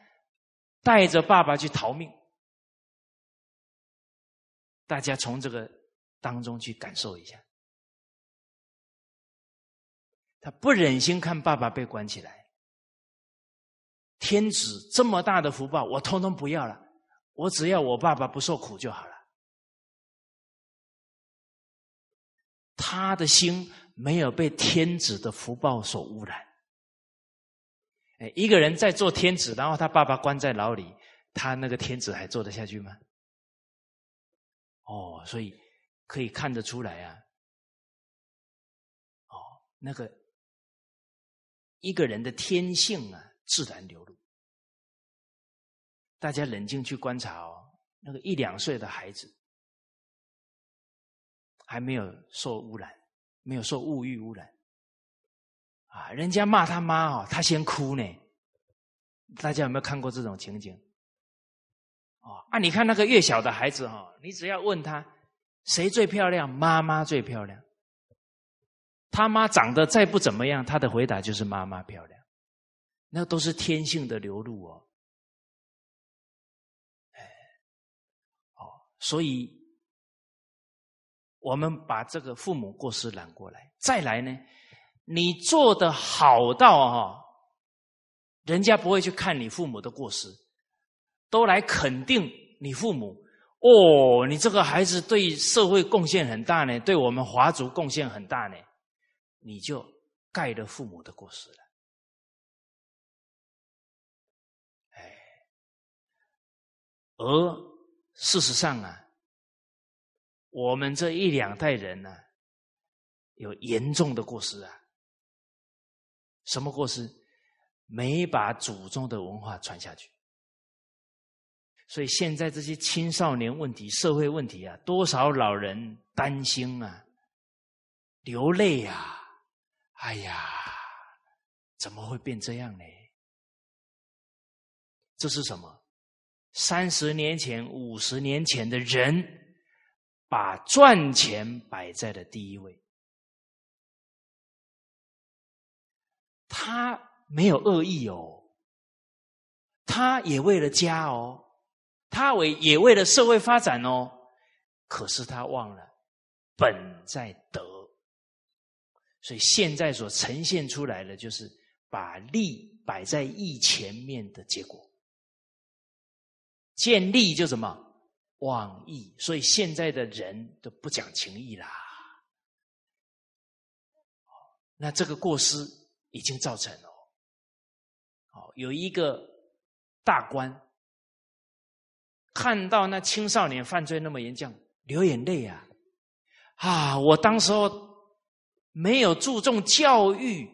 带着爸爸去逃命，大家从这个当中去感受一下。他不忍心看爸爸被关起来，天子这么大的福报，我通通不要了，我只要我爸爸不受苦就好了。他的心没有被天子的福报所污染。哎，一个人在做天子，然后他爸爸关在牢里，他那个天子还做得下去吗？哦，所以可以看得出来啊，哦，那个一个人的天性啊，自然流露。大家冷静去观察哦，那个一两岁的孩子还没有受污染，没有受物欲污染。啊，人家骂他妈哦，他先哭呢。大家有没有看过这种情景？哦，啊，你看那个越小的孩子哈，你只要问他谁最漂亮，妈妈最漂亮。他妈长得再不怎么样，他的回答就是妈妈漂亮。那都是天性的流露哦。哎，哦，所以我们把这个父母过失揽过来，再来呢。你做的好到哈，人家不会去看你父母的过失，都来肯定你父母。哦，你这个孩子对社会贡献很大呢，对我们华族贡献很大呢，你就盖了父母的过失了。哎，而事实上啊，我们这一两代人呢，有严重的过失啊。什么过失？没把祖宗的文化传下去，所以现在这些青少年问题、社会问题啊，多少老人担心啊，流泪啊！哎呀，怎么会变这样呢？这是什么？三十年前、五十年前的人，把赚钱摆在了第一位。他没有恶意哦，他也为了家哦，他为也为了社会发展哦，可是他忘了本在德，所以现在所呈现出来的就是把利摆在义前面的结果，见利就什么？忘义，所以现在的人都不讲情义啦，那这个过失。已经造成了，哦，有一个大官看到那青少年犯罪那么严重，流眼泪啊！啊，我当时候没有注重教育，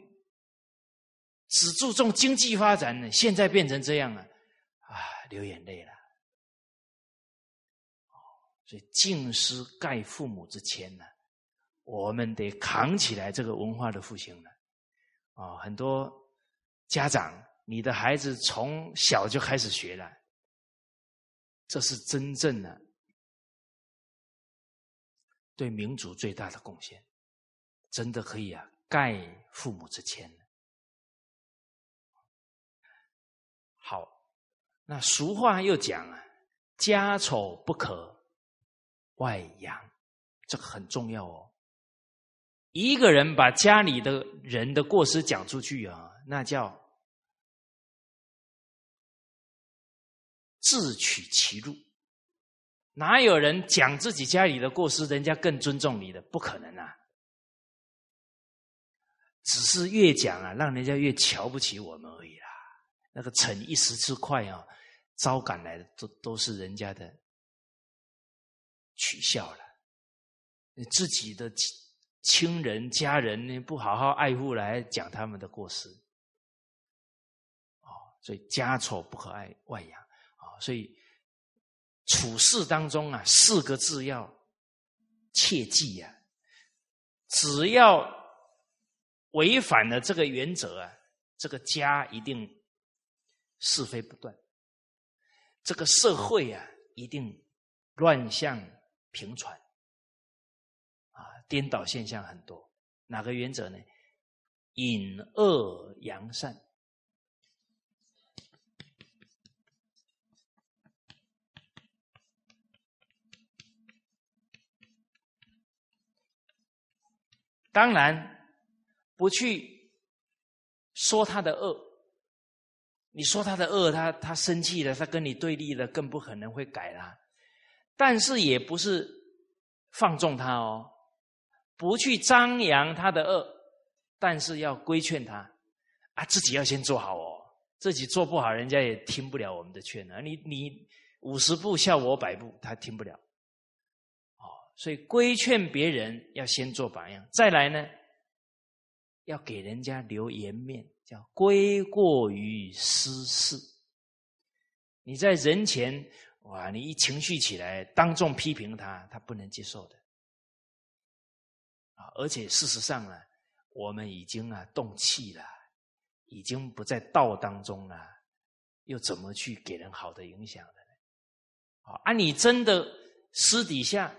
只注重经济发展呢，现在变成这样了，啊，流眼泪了。所以敬师盖父母之谦呢，我们得扛起来这个文化的复兴了。啊，很多家长，你的孩子从小就开始学了，这是真正的对民主最大的贡献，真的可以啊，盖父母之谦。好，那俗话又讲啊，家丑不可外扬，这个很重要哦。一个人把家里的人的过失讲出去啊，那叫自取其辱。哪有人讲自己家里的过失，人家更尊重你的？不可能啊！只是越讲啊，让人家越瞧不起我们而已啦。那个逞一时之快啊，招赶来的都都是人家的取笑了。你自己的。亲人家人呢不好好爱护，来讲他们的过失，哦，所以家丑不可爱外扬。啊，所以处事当中啊，四个字要切记呀，只要违反了这个原则啊，这个家一定是非不断，这个社会啊一定乱象频传。颠倒现象很多，哪个原则呢？引恶扬善。当然，不去说他的恶。你说他的恶，他他生气了，他跟你对立了，更不可能会改啦。但是也不是放纵他哦。不去张扬他的恶，但是要规劝他啊，自己要先做好哦。自己做不好，人家也听不了我们的劝啊。你你五十步笑我百步，他听不了。哦，所以规劝别人要先做榜样，再来呢，要给人家留颜面，叫归过于私事。你在人前哇，你一情绪起来，当众批评他，他不能接受的。而且事实上呢，我们已经啊动气了，已经不在道当中了，又怎么去给人好的影响呢？啊！你真的私底下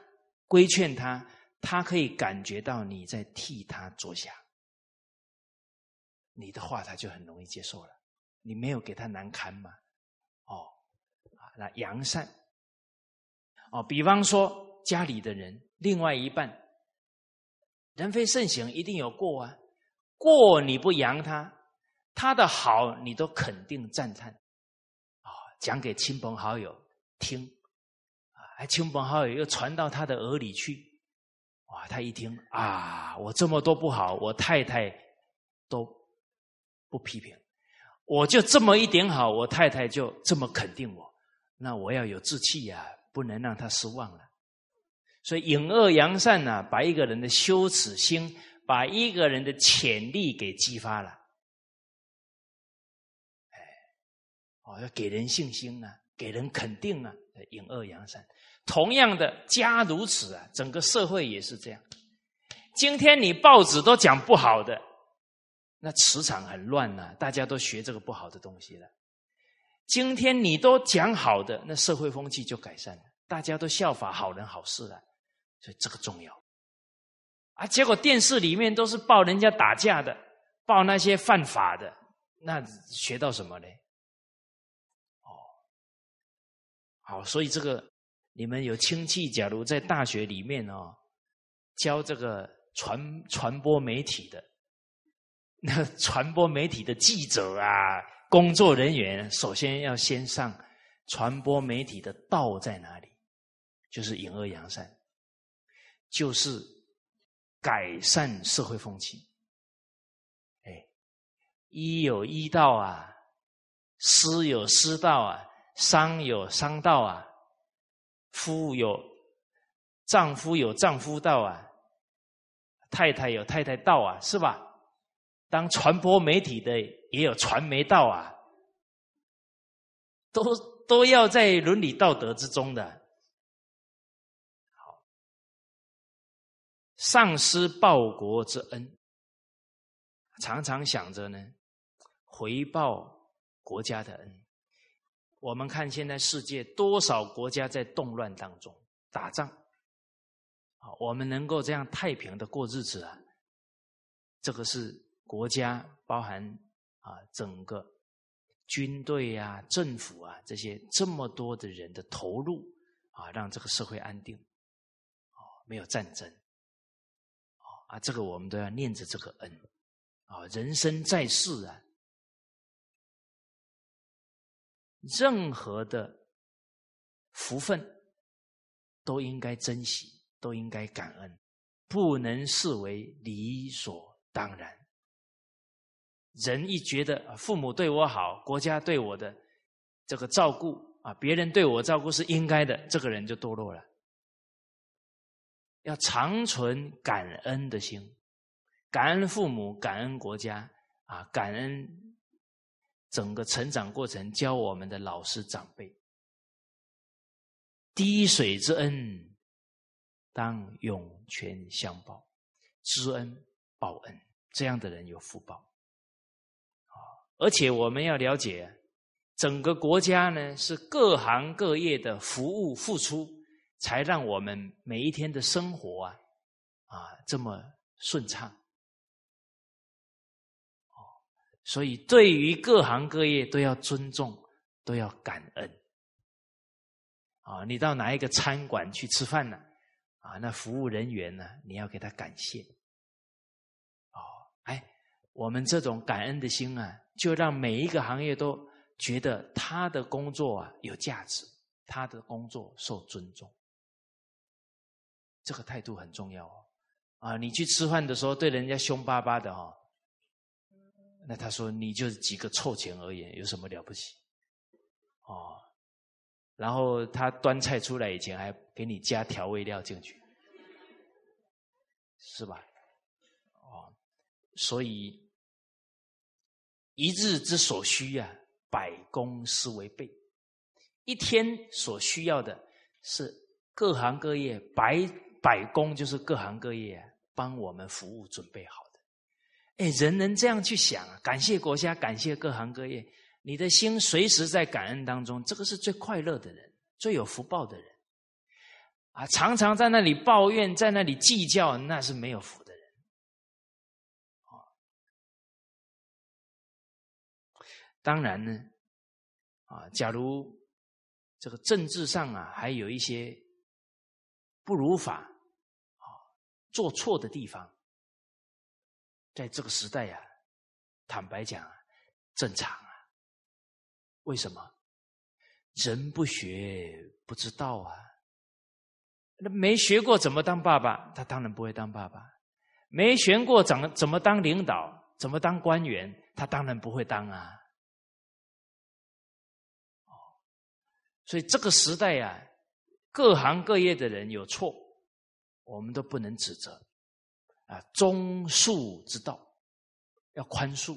规劝他，他可以感觉到你在替他着想，你的话他就很容易接受了。你没有给他难堪嘛？哦，啊，那扬善，哦，比方说家里的人，另外一半。人非圣贤，一定有过啊！过你不扬他，他的好你都肯定赞叹，啊，讲给亲朋好友听，啊，亲朋好友又传到他的耳里去，哇，他一听啊，我这么多不好，我太太都不批评，我就这么一点好，我太太就这么肯定我，那我要有志气呀，不能让他失望了。所以隐恶扬善呢，把一个人的羞耻心，把一个人的潜力给激发了。哎，哦，要给人信心啊，给人肯定啊，隐恶扬善。同样的，家如此啊，整个社会也是这样。今天你报纸都讲不好的，那磁场很乱呐，大家都学这个不好的东西了。今天你都讲好的，那社会风气就改善了，大家都效法好人好事了。所以这个重要啊！结果电视里面都是报人家打架的，报那些犯法的，那学到什么呢？哦，好，所以这个你们有亲戚，假如在大学里面哦，教这个传传播媒体的，那传播媒体的记者啊，工作人员，首先要先上传播媒体的道在哪里，就是隐恶扬善。就是改善社会风气，哎，医有医道啊，师有师道啊，商有商道啊，夫有丈夫有丈夫道啊，太太有太太道啊，是吧？当传播媒体的也有传媒道啊，都都要在伦理道德之中的。丧失报国之恩，常常想着呢，回报国家的恩。我们看现在世界多少国家在动乱当中打仗，啊，我们能够这样太平的过日子啊，这个是。国家包含啊，整个军队啊、政府啊这些这么多的人的投入啊，让这个社会安定，啊，没有战争，啊，这个我们都要念着这个恩啊，人生在世啊，任何的福分都应该珍惜，都应该感恩，不能视为理所当然。人一觉得父母对我好，国家对我的这个照顾啊，别人对我照顾是应该的，这个人就堕落了。要长存感恩的心，感恩父母，感恩国家啊，感恩整个成长过程教我们的老师长辈。滴水之恩，当涌泉相报，知恩报恩，这样的人有福报。而且我们要了解，整个国家呢是各行各业的服务付出，才让我们每一天的生活啊啊这么顺畅。哦，所以对于各行各业都要尊重，都要感恩。啊，你到哪一个餐馆去吃饭呢？啊，那服务人员呢，你要给他感谢。哦，哎，我们这种感恩的心啊。就让每一个行业都觉得他的工作啊有价值，他的工作受尊重，这个态度很重要哦。啊，你去吃饭的时候对人家凶巴巴的哈，那他说你就是几个臭钱而已，有什么了不起？哦，然后他端菜出来以前还给你加调味料进去，是吧？哦，所以。一日之所需啊，百工思为备。一天所需要的是各行各业百百工，就是各行各业帮我们服务准备好的。哎，人能这样去想啊，感谢国家，感谢各行各业，你的心随时在感恩当中，这个是最快乐的人，最有福报的人。啊，常常在那里抱怨，在那里计较，那是没有福的人。啊。当然呢，啊，假如这个政治上啊还有一些不如法做错的地方，在这个时代呀，坦白讲正常啊。为什么？人不学不知道啊。那没学过怎么当爸爸？他当然不会当爸爸。没学过怎么怎么当领导，怎么当官员？他当然不会当啊。所以这个时代呀，各行各业的人有错，我们都不能指责，啊，中恕之道，要宽恕。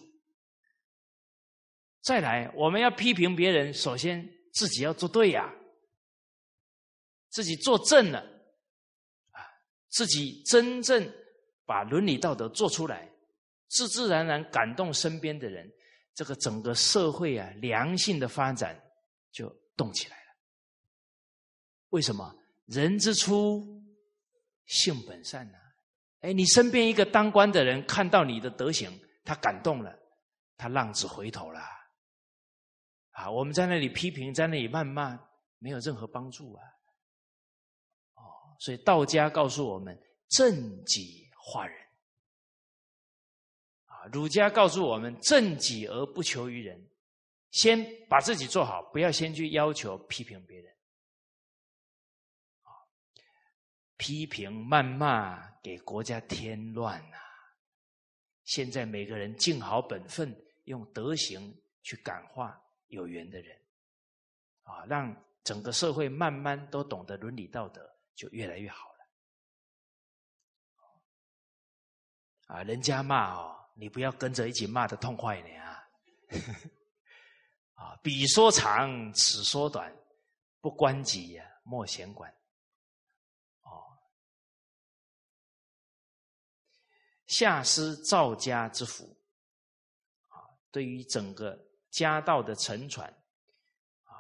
再来，我们要批评别人，首先自己要做对呀，自己做正了，啊，自己真正把伦理道德做出来，自自然然感动身边的人，这个整个社会啊，良性的发展就动起来了。为什么人之初性本善呢？哎，你身边一个当官的人看到你的德行，他感动了，他浪子回头了。啊，我们在那里批评，在那里谩骂，没有任何帮助啊。哦，所以道家告诉我们正己化人。啊，儒家告诉我们正己而不求于人，先把自己做好，不要先去要求批评别人。批评谩骂，给国家添乱啊！现在每个人尽好本分，用德行去感化有缘的人，啊，让整个社会慢慢都懂得伦理道德，就越来越好了。啊，人家骂哦，你不要跟着一起骂的痛快一点啊！<laughs> 啊，彼说长，此说短，不关己呀，莫闲管。下施赵家之福啊，对于整个家道的沉船啊，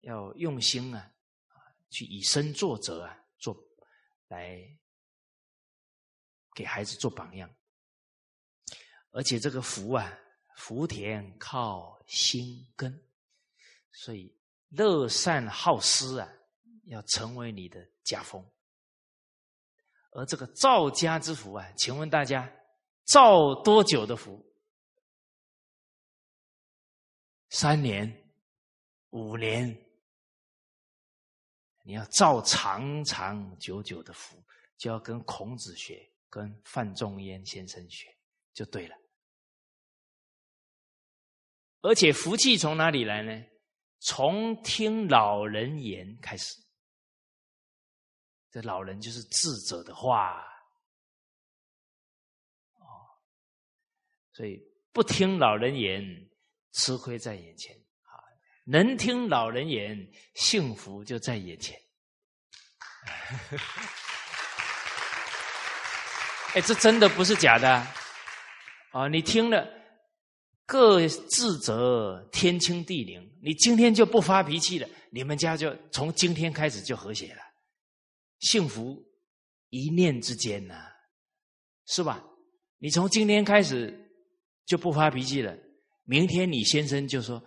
要用心啊，啊，去以身作则啊，做来。给孩子做榜样，而且这个福啊，福田靠心根，所以乐善好施啊，要成为你的家风。而这个造家之福啊，请问大家造多久的福？三年、五年？你要造长长久久的福，就要跟孔子学。跟范仲淹先生学就对了，而且福气从哪里来呢？从听老人言开始。这老人就是智者的话，哦，所以不听老人言，吃亏在眼前啊；能听老人言，幸福就在眼前。哎，这真的不是假的啊！你听了，各自责，天清地灵。你今天就不发脾气了，你们家就从今天开始就和谐了，幸福一念之间呐，是吧？你从今天开始就不发脾气了，明天你先生就说：“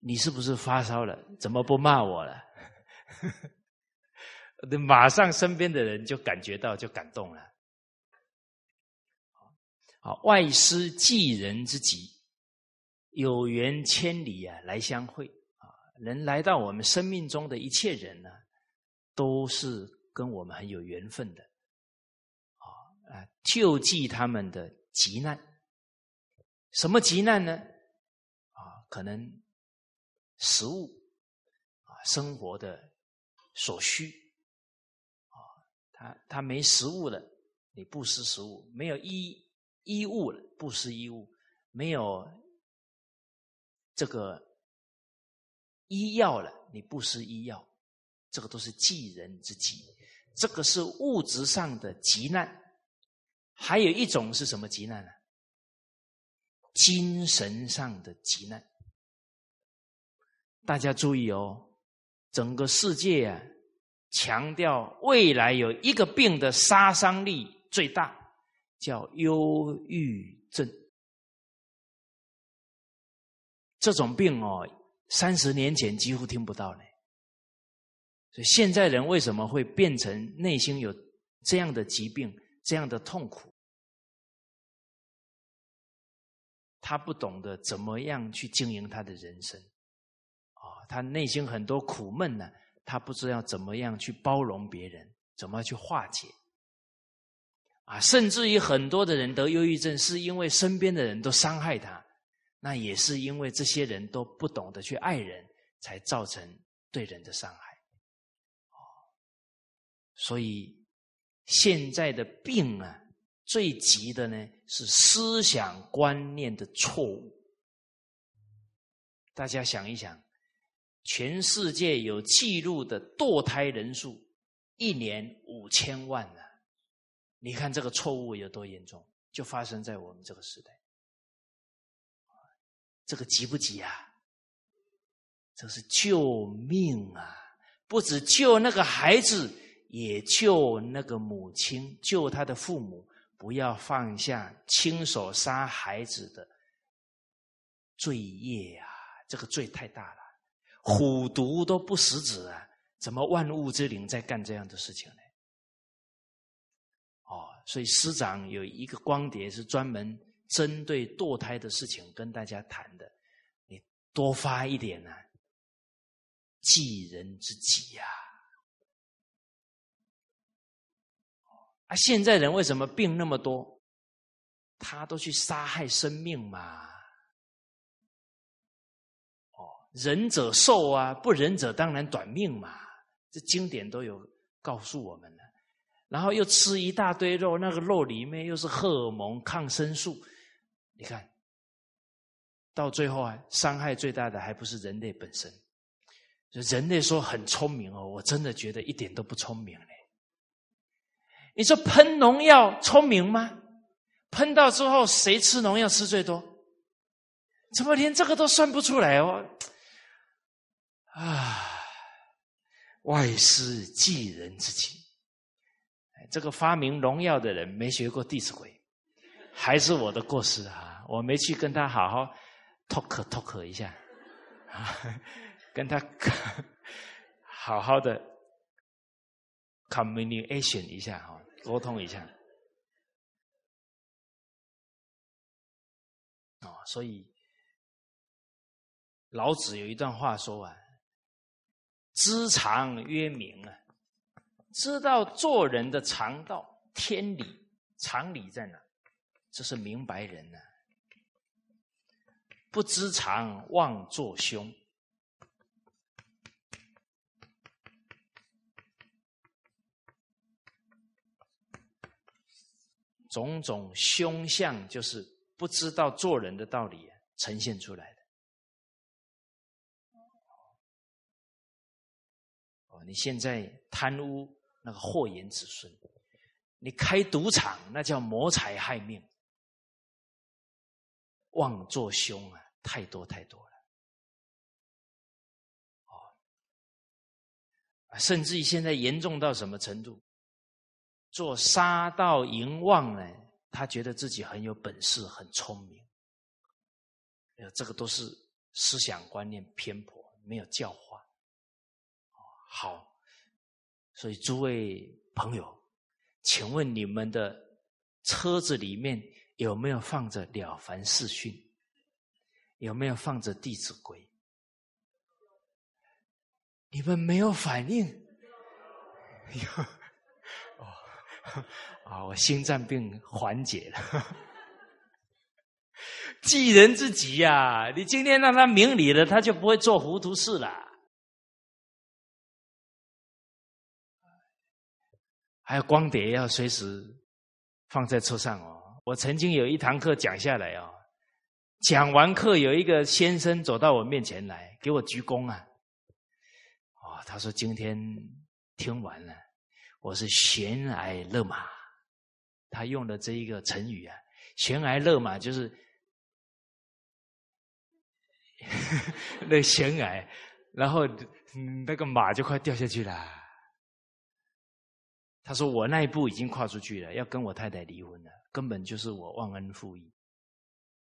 你是不是发烧了？怎么不骂我了？” <laughs> 那马上身边的人就感觉到，就感动了。好，外师济人之急，有缘千里啊，来相会啊。能来到我们生命中的一切人呢，都是跟我们很有缘分的。啊啊，救济他们的急难。什么急难呢？啊，可能食物啊，生活的所需。啊他他没食物了，你不施食物；没有衣衣物了，不施衣物；没有这个医药了，你不施医药。这个都是济人之急，这个是物质上的急难。还有一种是什么急难呢？精神上的急难。大家注意哦，整个世界啊。强调未来有一个病的杀伤力最大，叫忧郁症。这种病哦，三十年前几乎听不到呢。所以现在人为什么会变成内心有这样的疾病、这样的痛苦？他不懂得怎么样去经营他的人生，啊，他内心很多苦闷呢。他不知道怎么样去包容别人，怎么去化解，啊，甚至于很多的人得忧郁症，是因为身边的人都伤害他，那也是因为这些人都不懂得去爱人，才造成对人的伤害。所以现在的病啊，最急的呢是思想观念的错误。大家想一想。全世界有记录的堕胎人数一年五千万呢，你看这个错误有多严重？就发生在我们这个时代，这个急不急啊？这是救命啊！不止救那个孩子，也救那个母亲，救他的父母，不要放下亲手杀孩子的罪业啊！这个罪太大了。虎毒都不食子啊！怎么万物之灵在干这样的事情呢？哦，所以师长有一个光碟是专门针对堕胎的事情跟大家谈的。你多发一点呢，济人之急呀！啊现在人为什么病那么多？他都去杀害生命嘛。哦仁者寿啊，不仁者当然短命嘛。这经典都有告诉我们了。然后又吃一大堆肉，那个肉里面又是荷尔蒙、抗生素，你看，到最后啊，伤害最大的还不是人类本身。人类说很聪明哦，我真的觉得一点都不聪明嘞。你说喷农药聪明吗？喷到之后，谁吃农药吃最多？怎么连这个都算不出来哦？啊，外师寄人之情。这个发明农药的人没学过《弟子规》，还是我的过失啊！我没去跟他好好 talk talk 一下啊，跟他好好的 communication 一下哈，沟通一下。哦，所以老子有一段话说啊：“知常曰明啊。”知道做人的常道、天理、常理在哪？这是明白人呢。不知常，妄作凶。种种凶相，就是不知道做人的道理呈现出来的。哦，你现在贪污。那个祸延子孙，你开赌场那叫谋财害命，妄作凶啊，太多太多了。哦，甚至于现在严重到什么程度？做杀盗淫妄呢？他觉得自己很有本事，很聪明。呃，这个都是思想观念偏颇，没有教化。好。所以，诸位朋友，请问你们的车子里面有没有放着《了凡四训》？有没有放着《弟子规》？你们没有反应？有，<laughs> 啊，我心脏病缓解了。<laughs> 济人之急呀！你今天让他明理了，他就不会做糊涂事了。还有光碟要随时放在车上哦。我曾经有一堂课讲下来哦，讲完课有一个先生走到我面前来，给我鞠躬啊。哦，他说今天听完了，我是悬崖勒马。他用的这一个成语啊，悬崖勒马就是 <laughs> 那悬崖，然后那个马就快掉下去了。他说：“我那一步已经跨出去了，要跟我太太离婚了，根本就是我忘恩负义、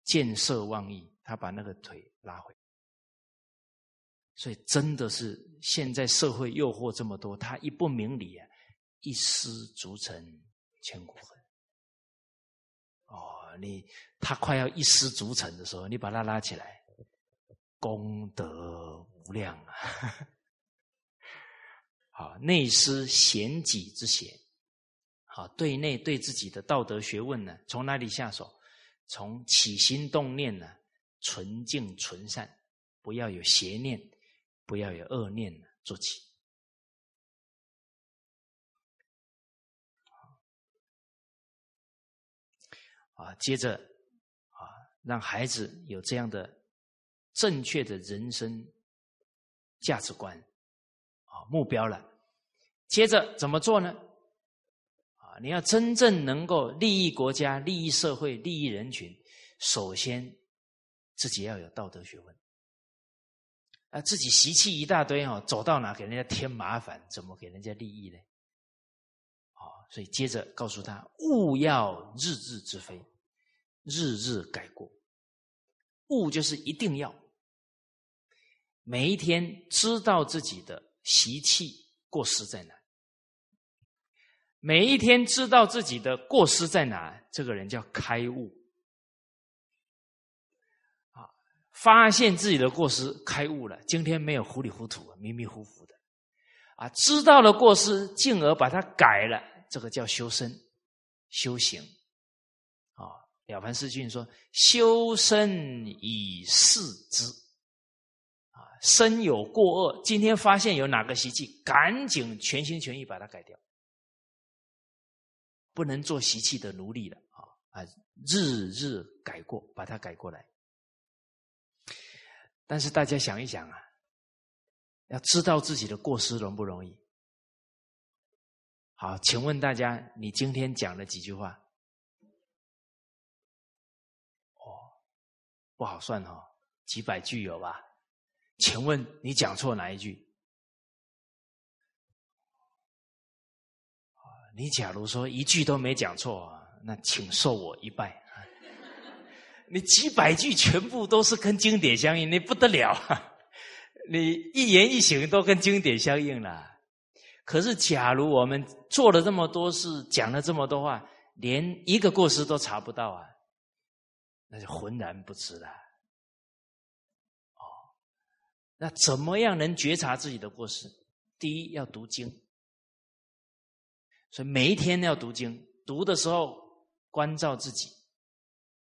见色忘义。他把那个腿拉回，所以真的是现在社会诱惑这么多，他一不明理啊，一失足成千古恨。哦，你他快要一失足成的时候，你把他拉起来，功德无量啊！”啊，内思贤己之贤，好，对内对自己的道德学问呢，从哪里下手？从起心动念呢，纯净纯善，不要有邪念，不要有恶念做起。啊，接着啊，让孩子有这样的正确的人生价值观啊。目标了，接着怎么做呢？啊，你要真正能够利益国家、利益社会、利益人群，首先自己要有道德学问。啊，自己习气一大堆哦，走到哪给人家添麻烦，怎么给人家利益呢？所以接着告诉他，勿要日日之非，日日改过。勿就是一定要每一天知道自己的。习气过失在哪？每一天知道自己的过失在哪，这个人叫开悟。啊，发现自己的过失，开悟了。今天没有糊里糊涂、迷迷糊糊的，啊，知道了过失，进而把它改了，这个叫修身、修行。啊，了凡四训说：“修身以事之。”啊身有过恶，今天发现有哪个习气，赶紧全心全意把它改掉。不能做习气的奴隶了啊啊！日日改过，把它改过来。但是大家想一想啊，要知道自己的过失容不容易？好，请问大家，你今天讲了几句话？哦，不好算哦，几百句有吧？请问你讲错哪一句？你假如说一句都没讲错，那请受我一拜。<laughs> 你几百句全部都是跟经典相应，你不得了啊！<laughs> 你一言一行都跟经典相应了。可是，假如我们做了这么多事，讲了这么多话，连一个过失都查不到啊，那就浑然不知了。哦，那怎么样能觉察自己的过失？第一，要读经。所以每一天要读经，读的时候关照自己，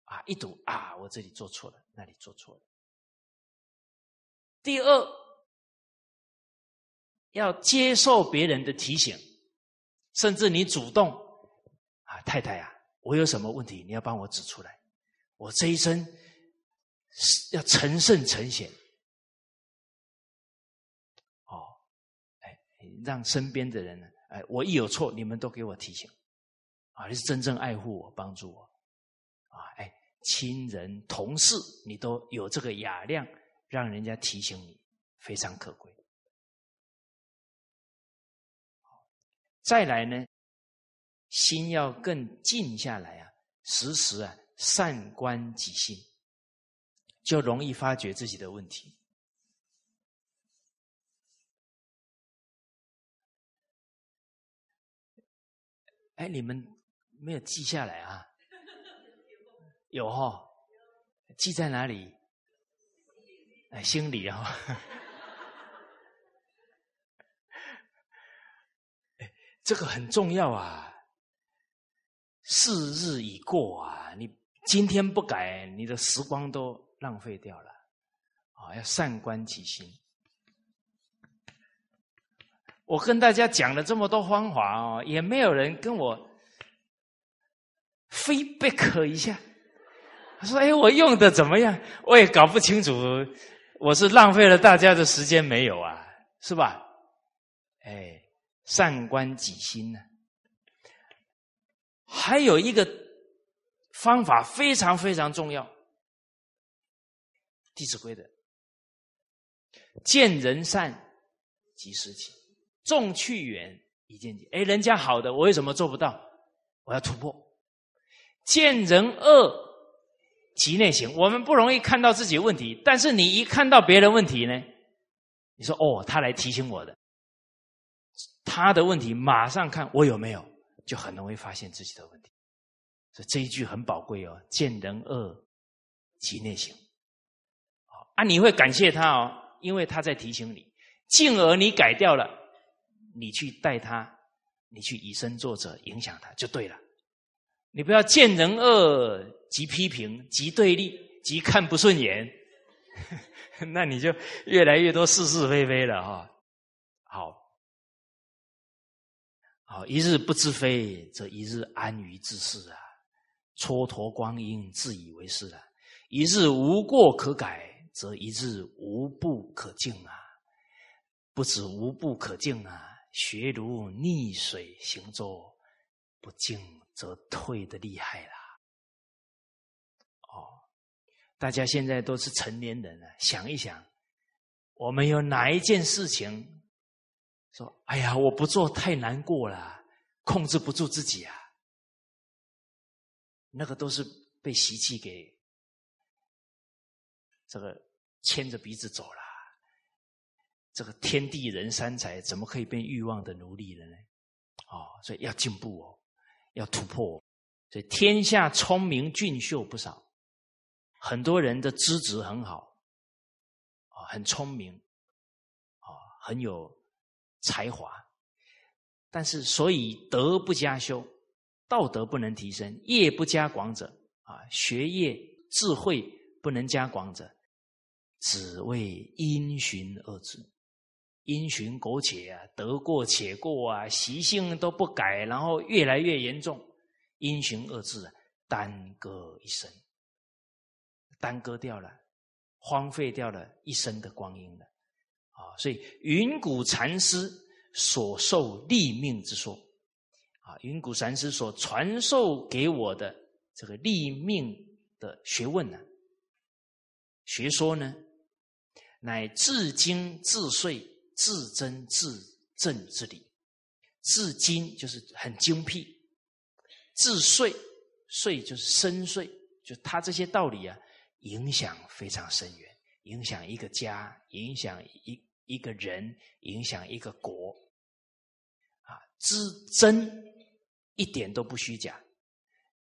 啊，一读啊，我这里做错了，那里做错了。第二，要接受别人的提醒，甚至你主动，啊，太太啊，我有什么问题，你要帮我指出来，我这一生要成圣成贤，哦，哎，让身边的人呢。哎，我一有错，你们都给我提醒，啊，你是真正爱护我、帮助我，啊，哎，亲人、同事，你都有这个雅量，让人家提醒你，非常可贵。再来呢，心要更静下来啊，时时啊善观己心，就容易发觉自己的问题。哎，你们没有记下来啊？有哈，记在哪里？哎，心里啊。这个很重要啊。四日已过啊，你今天不改，你的时光都浪费掉了。啊，要善观其心。我跟大家讲了这么多方法哦，也没有人跟我 feedback 一下。他说：“哎，我用的怎么样？”我也搞不清楚，我是浪费了大家的时间没有啊？是吧？哎，善观己心呢。还有一个方法非常非常重要，《弟子规》的“见人善，即时起”。众去远，一见己。哎，人家好的，我为什么做不到？我要突破。见人恶，即内省。我们不容易看到自己问题，但是你一看到别人问题呢？你说哦，他来提醒我的，他的问题马上看我有没有，就很容易发现自己的问题。所以这一句很宝贵哦。见人恶，即内省。啊，你会感谢他哦，因为他在提醒你，进而你改掉了。你去带他，你去以身作则，影响他就对了。你不要见人恶即批评，即对立，即看不顺眼，<laughs> 那你就越来越多是是非非了哈。好，一日不知非，则一日安于自是啊；蹉跎光阴，自以为是啊；一日无过可改，则一日无不可进啊。不止无不可进啊。学如逆水行舟，不进则退的厉害啦。哦，大家现在都是成年人了，想一想，我们有哪一件事情说：“哎呀，我不做太难过了，控制不住自己啊。”那个都是被习气给这个牵着鼻子走了。这个天地人三才怎么可以变欲望的奴隶了呢？哦，所以要进步哦，要突破。所以天下聪明俊秀不少，很多人的资质很好，啊，很聪明，啊，很有才华。但是，所以德不加修，道德不能提升，业不加广者，啊，学业智慧不能加广者，只为因循二止。因循苟且啊，得过且过啊，习性都不改，然后越来越严重因循二字啊，耽搁一生，耽搁掉了，荒废掉了一生的光阴了啊！所以云谷禅师所受立命之说啊，云谷禅师所传授给我的这个立命的学问呢，学说呢，乃至精自遂、自真至正之理。至精就是很精辟，至碎碎就是深邃，就他这些道理啊，影响非常深远，影响一个家，影响一一个人，影响一个国，啊，至真一点都不虚假，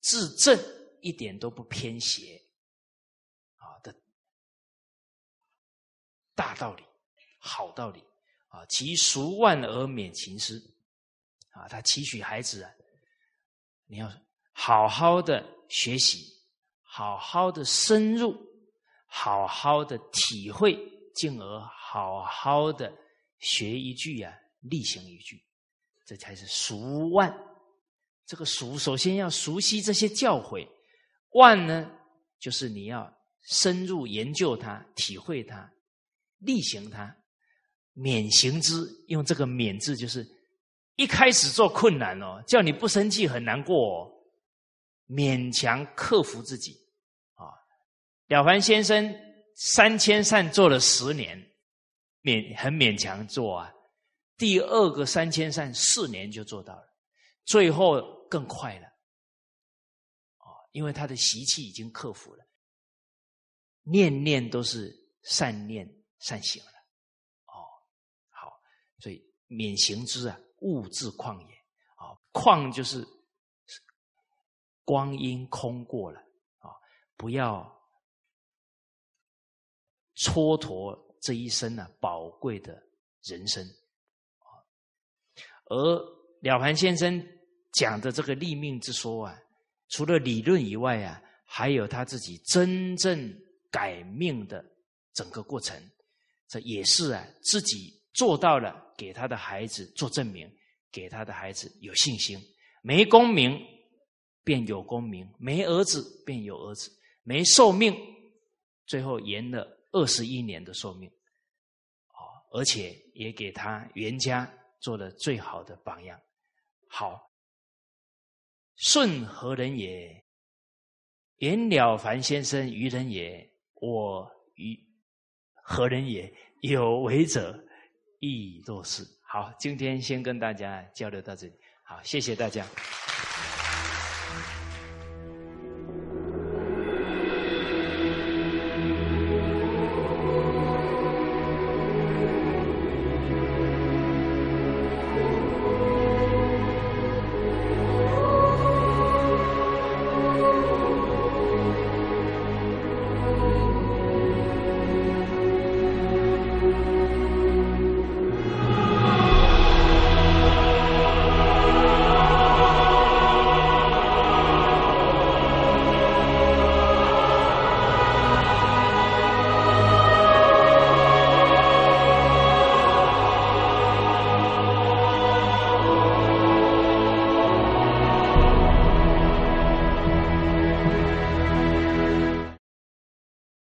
至正一点都不偏邪，啊的大道理，好道理。啊，其俗万而免情失。啊，他期许孩子啊，你要好好的学习，好好的深入，好好的体会，进而好好的学一句啊，例行一句，这才是熟万。这个熟，首先要熟悉这些教诲；万呢，就是你要深入研究它，体会它，例行它，免行之。用这个“免”字，就是。一开始做困难哦，叫你不生气很难过，哦，勉强克服自己啊。了凡先生三千善做了十年，勉很勉强做啊。第二个三千善四年就做到了，最后更快了，哦，因为他的习气已经克服了，念念都是善念善行了，哦，好，所以免行之啊。物质旷也啊，旷就是光阴空过了啊，不要蹉跎这一生呢宝贵的人生。而了凡先生讲的这个立命之说啊，除了理论以外啊，还有他自己真正改命的整个过程，这也是啊自己。做到了，给他的孩子做证明，给他的孩子有信心。没功名，便有功名；没儿子，便有儿子；没寿命，最后延了二十一年的寿命。啊，而且也给他袁家做了最好的榜样。好，舜何人也？颜了凡先生愚人也。我愚何人也？有为者。亦若是好，今天先跟大家交流到这里。好，谢谢大家。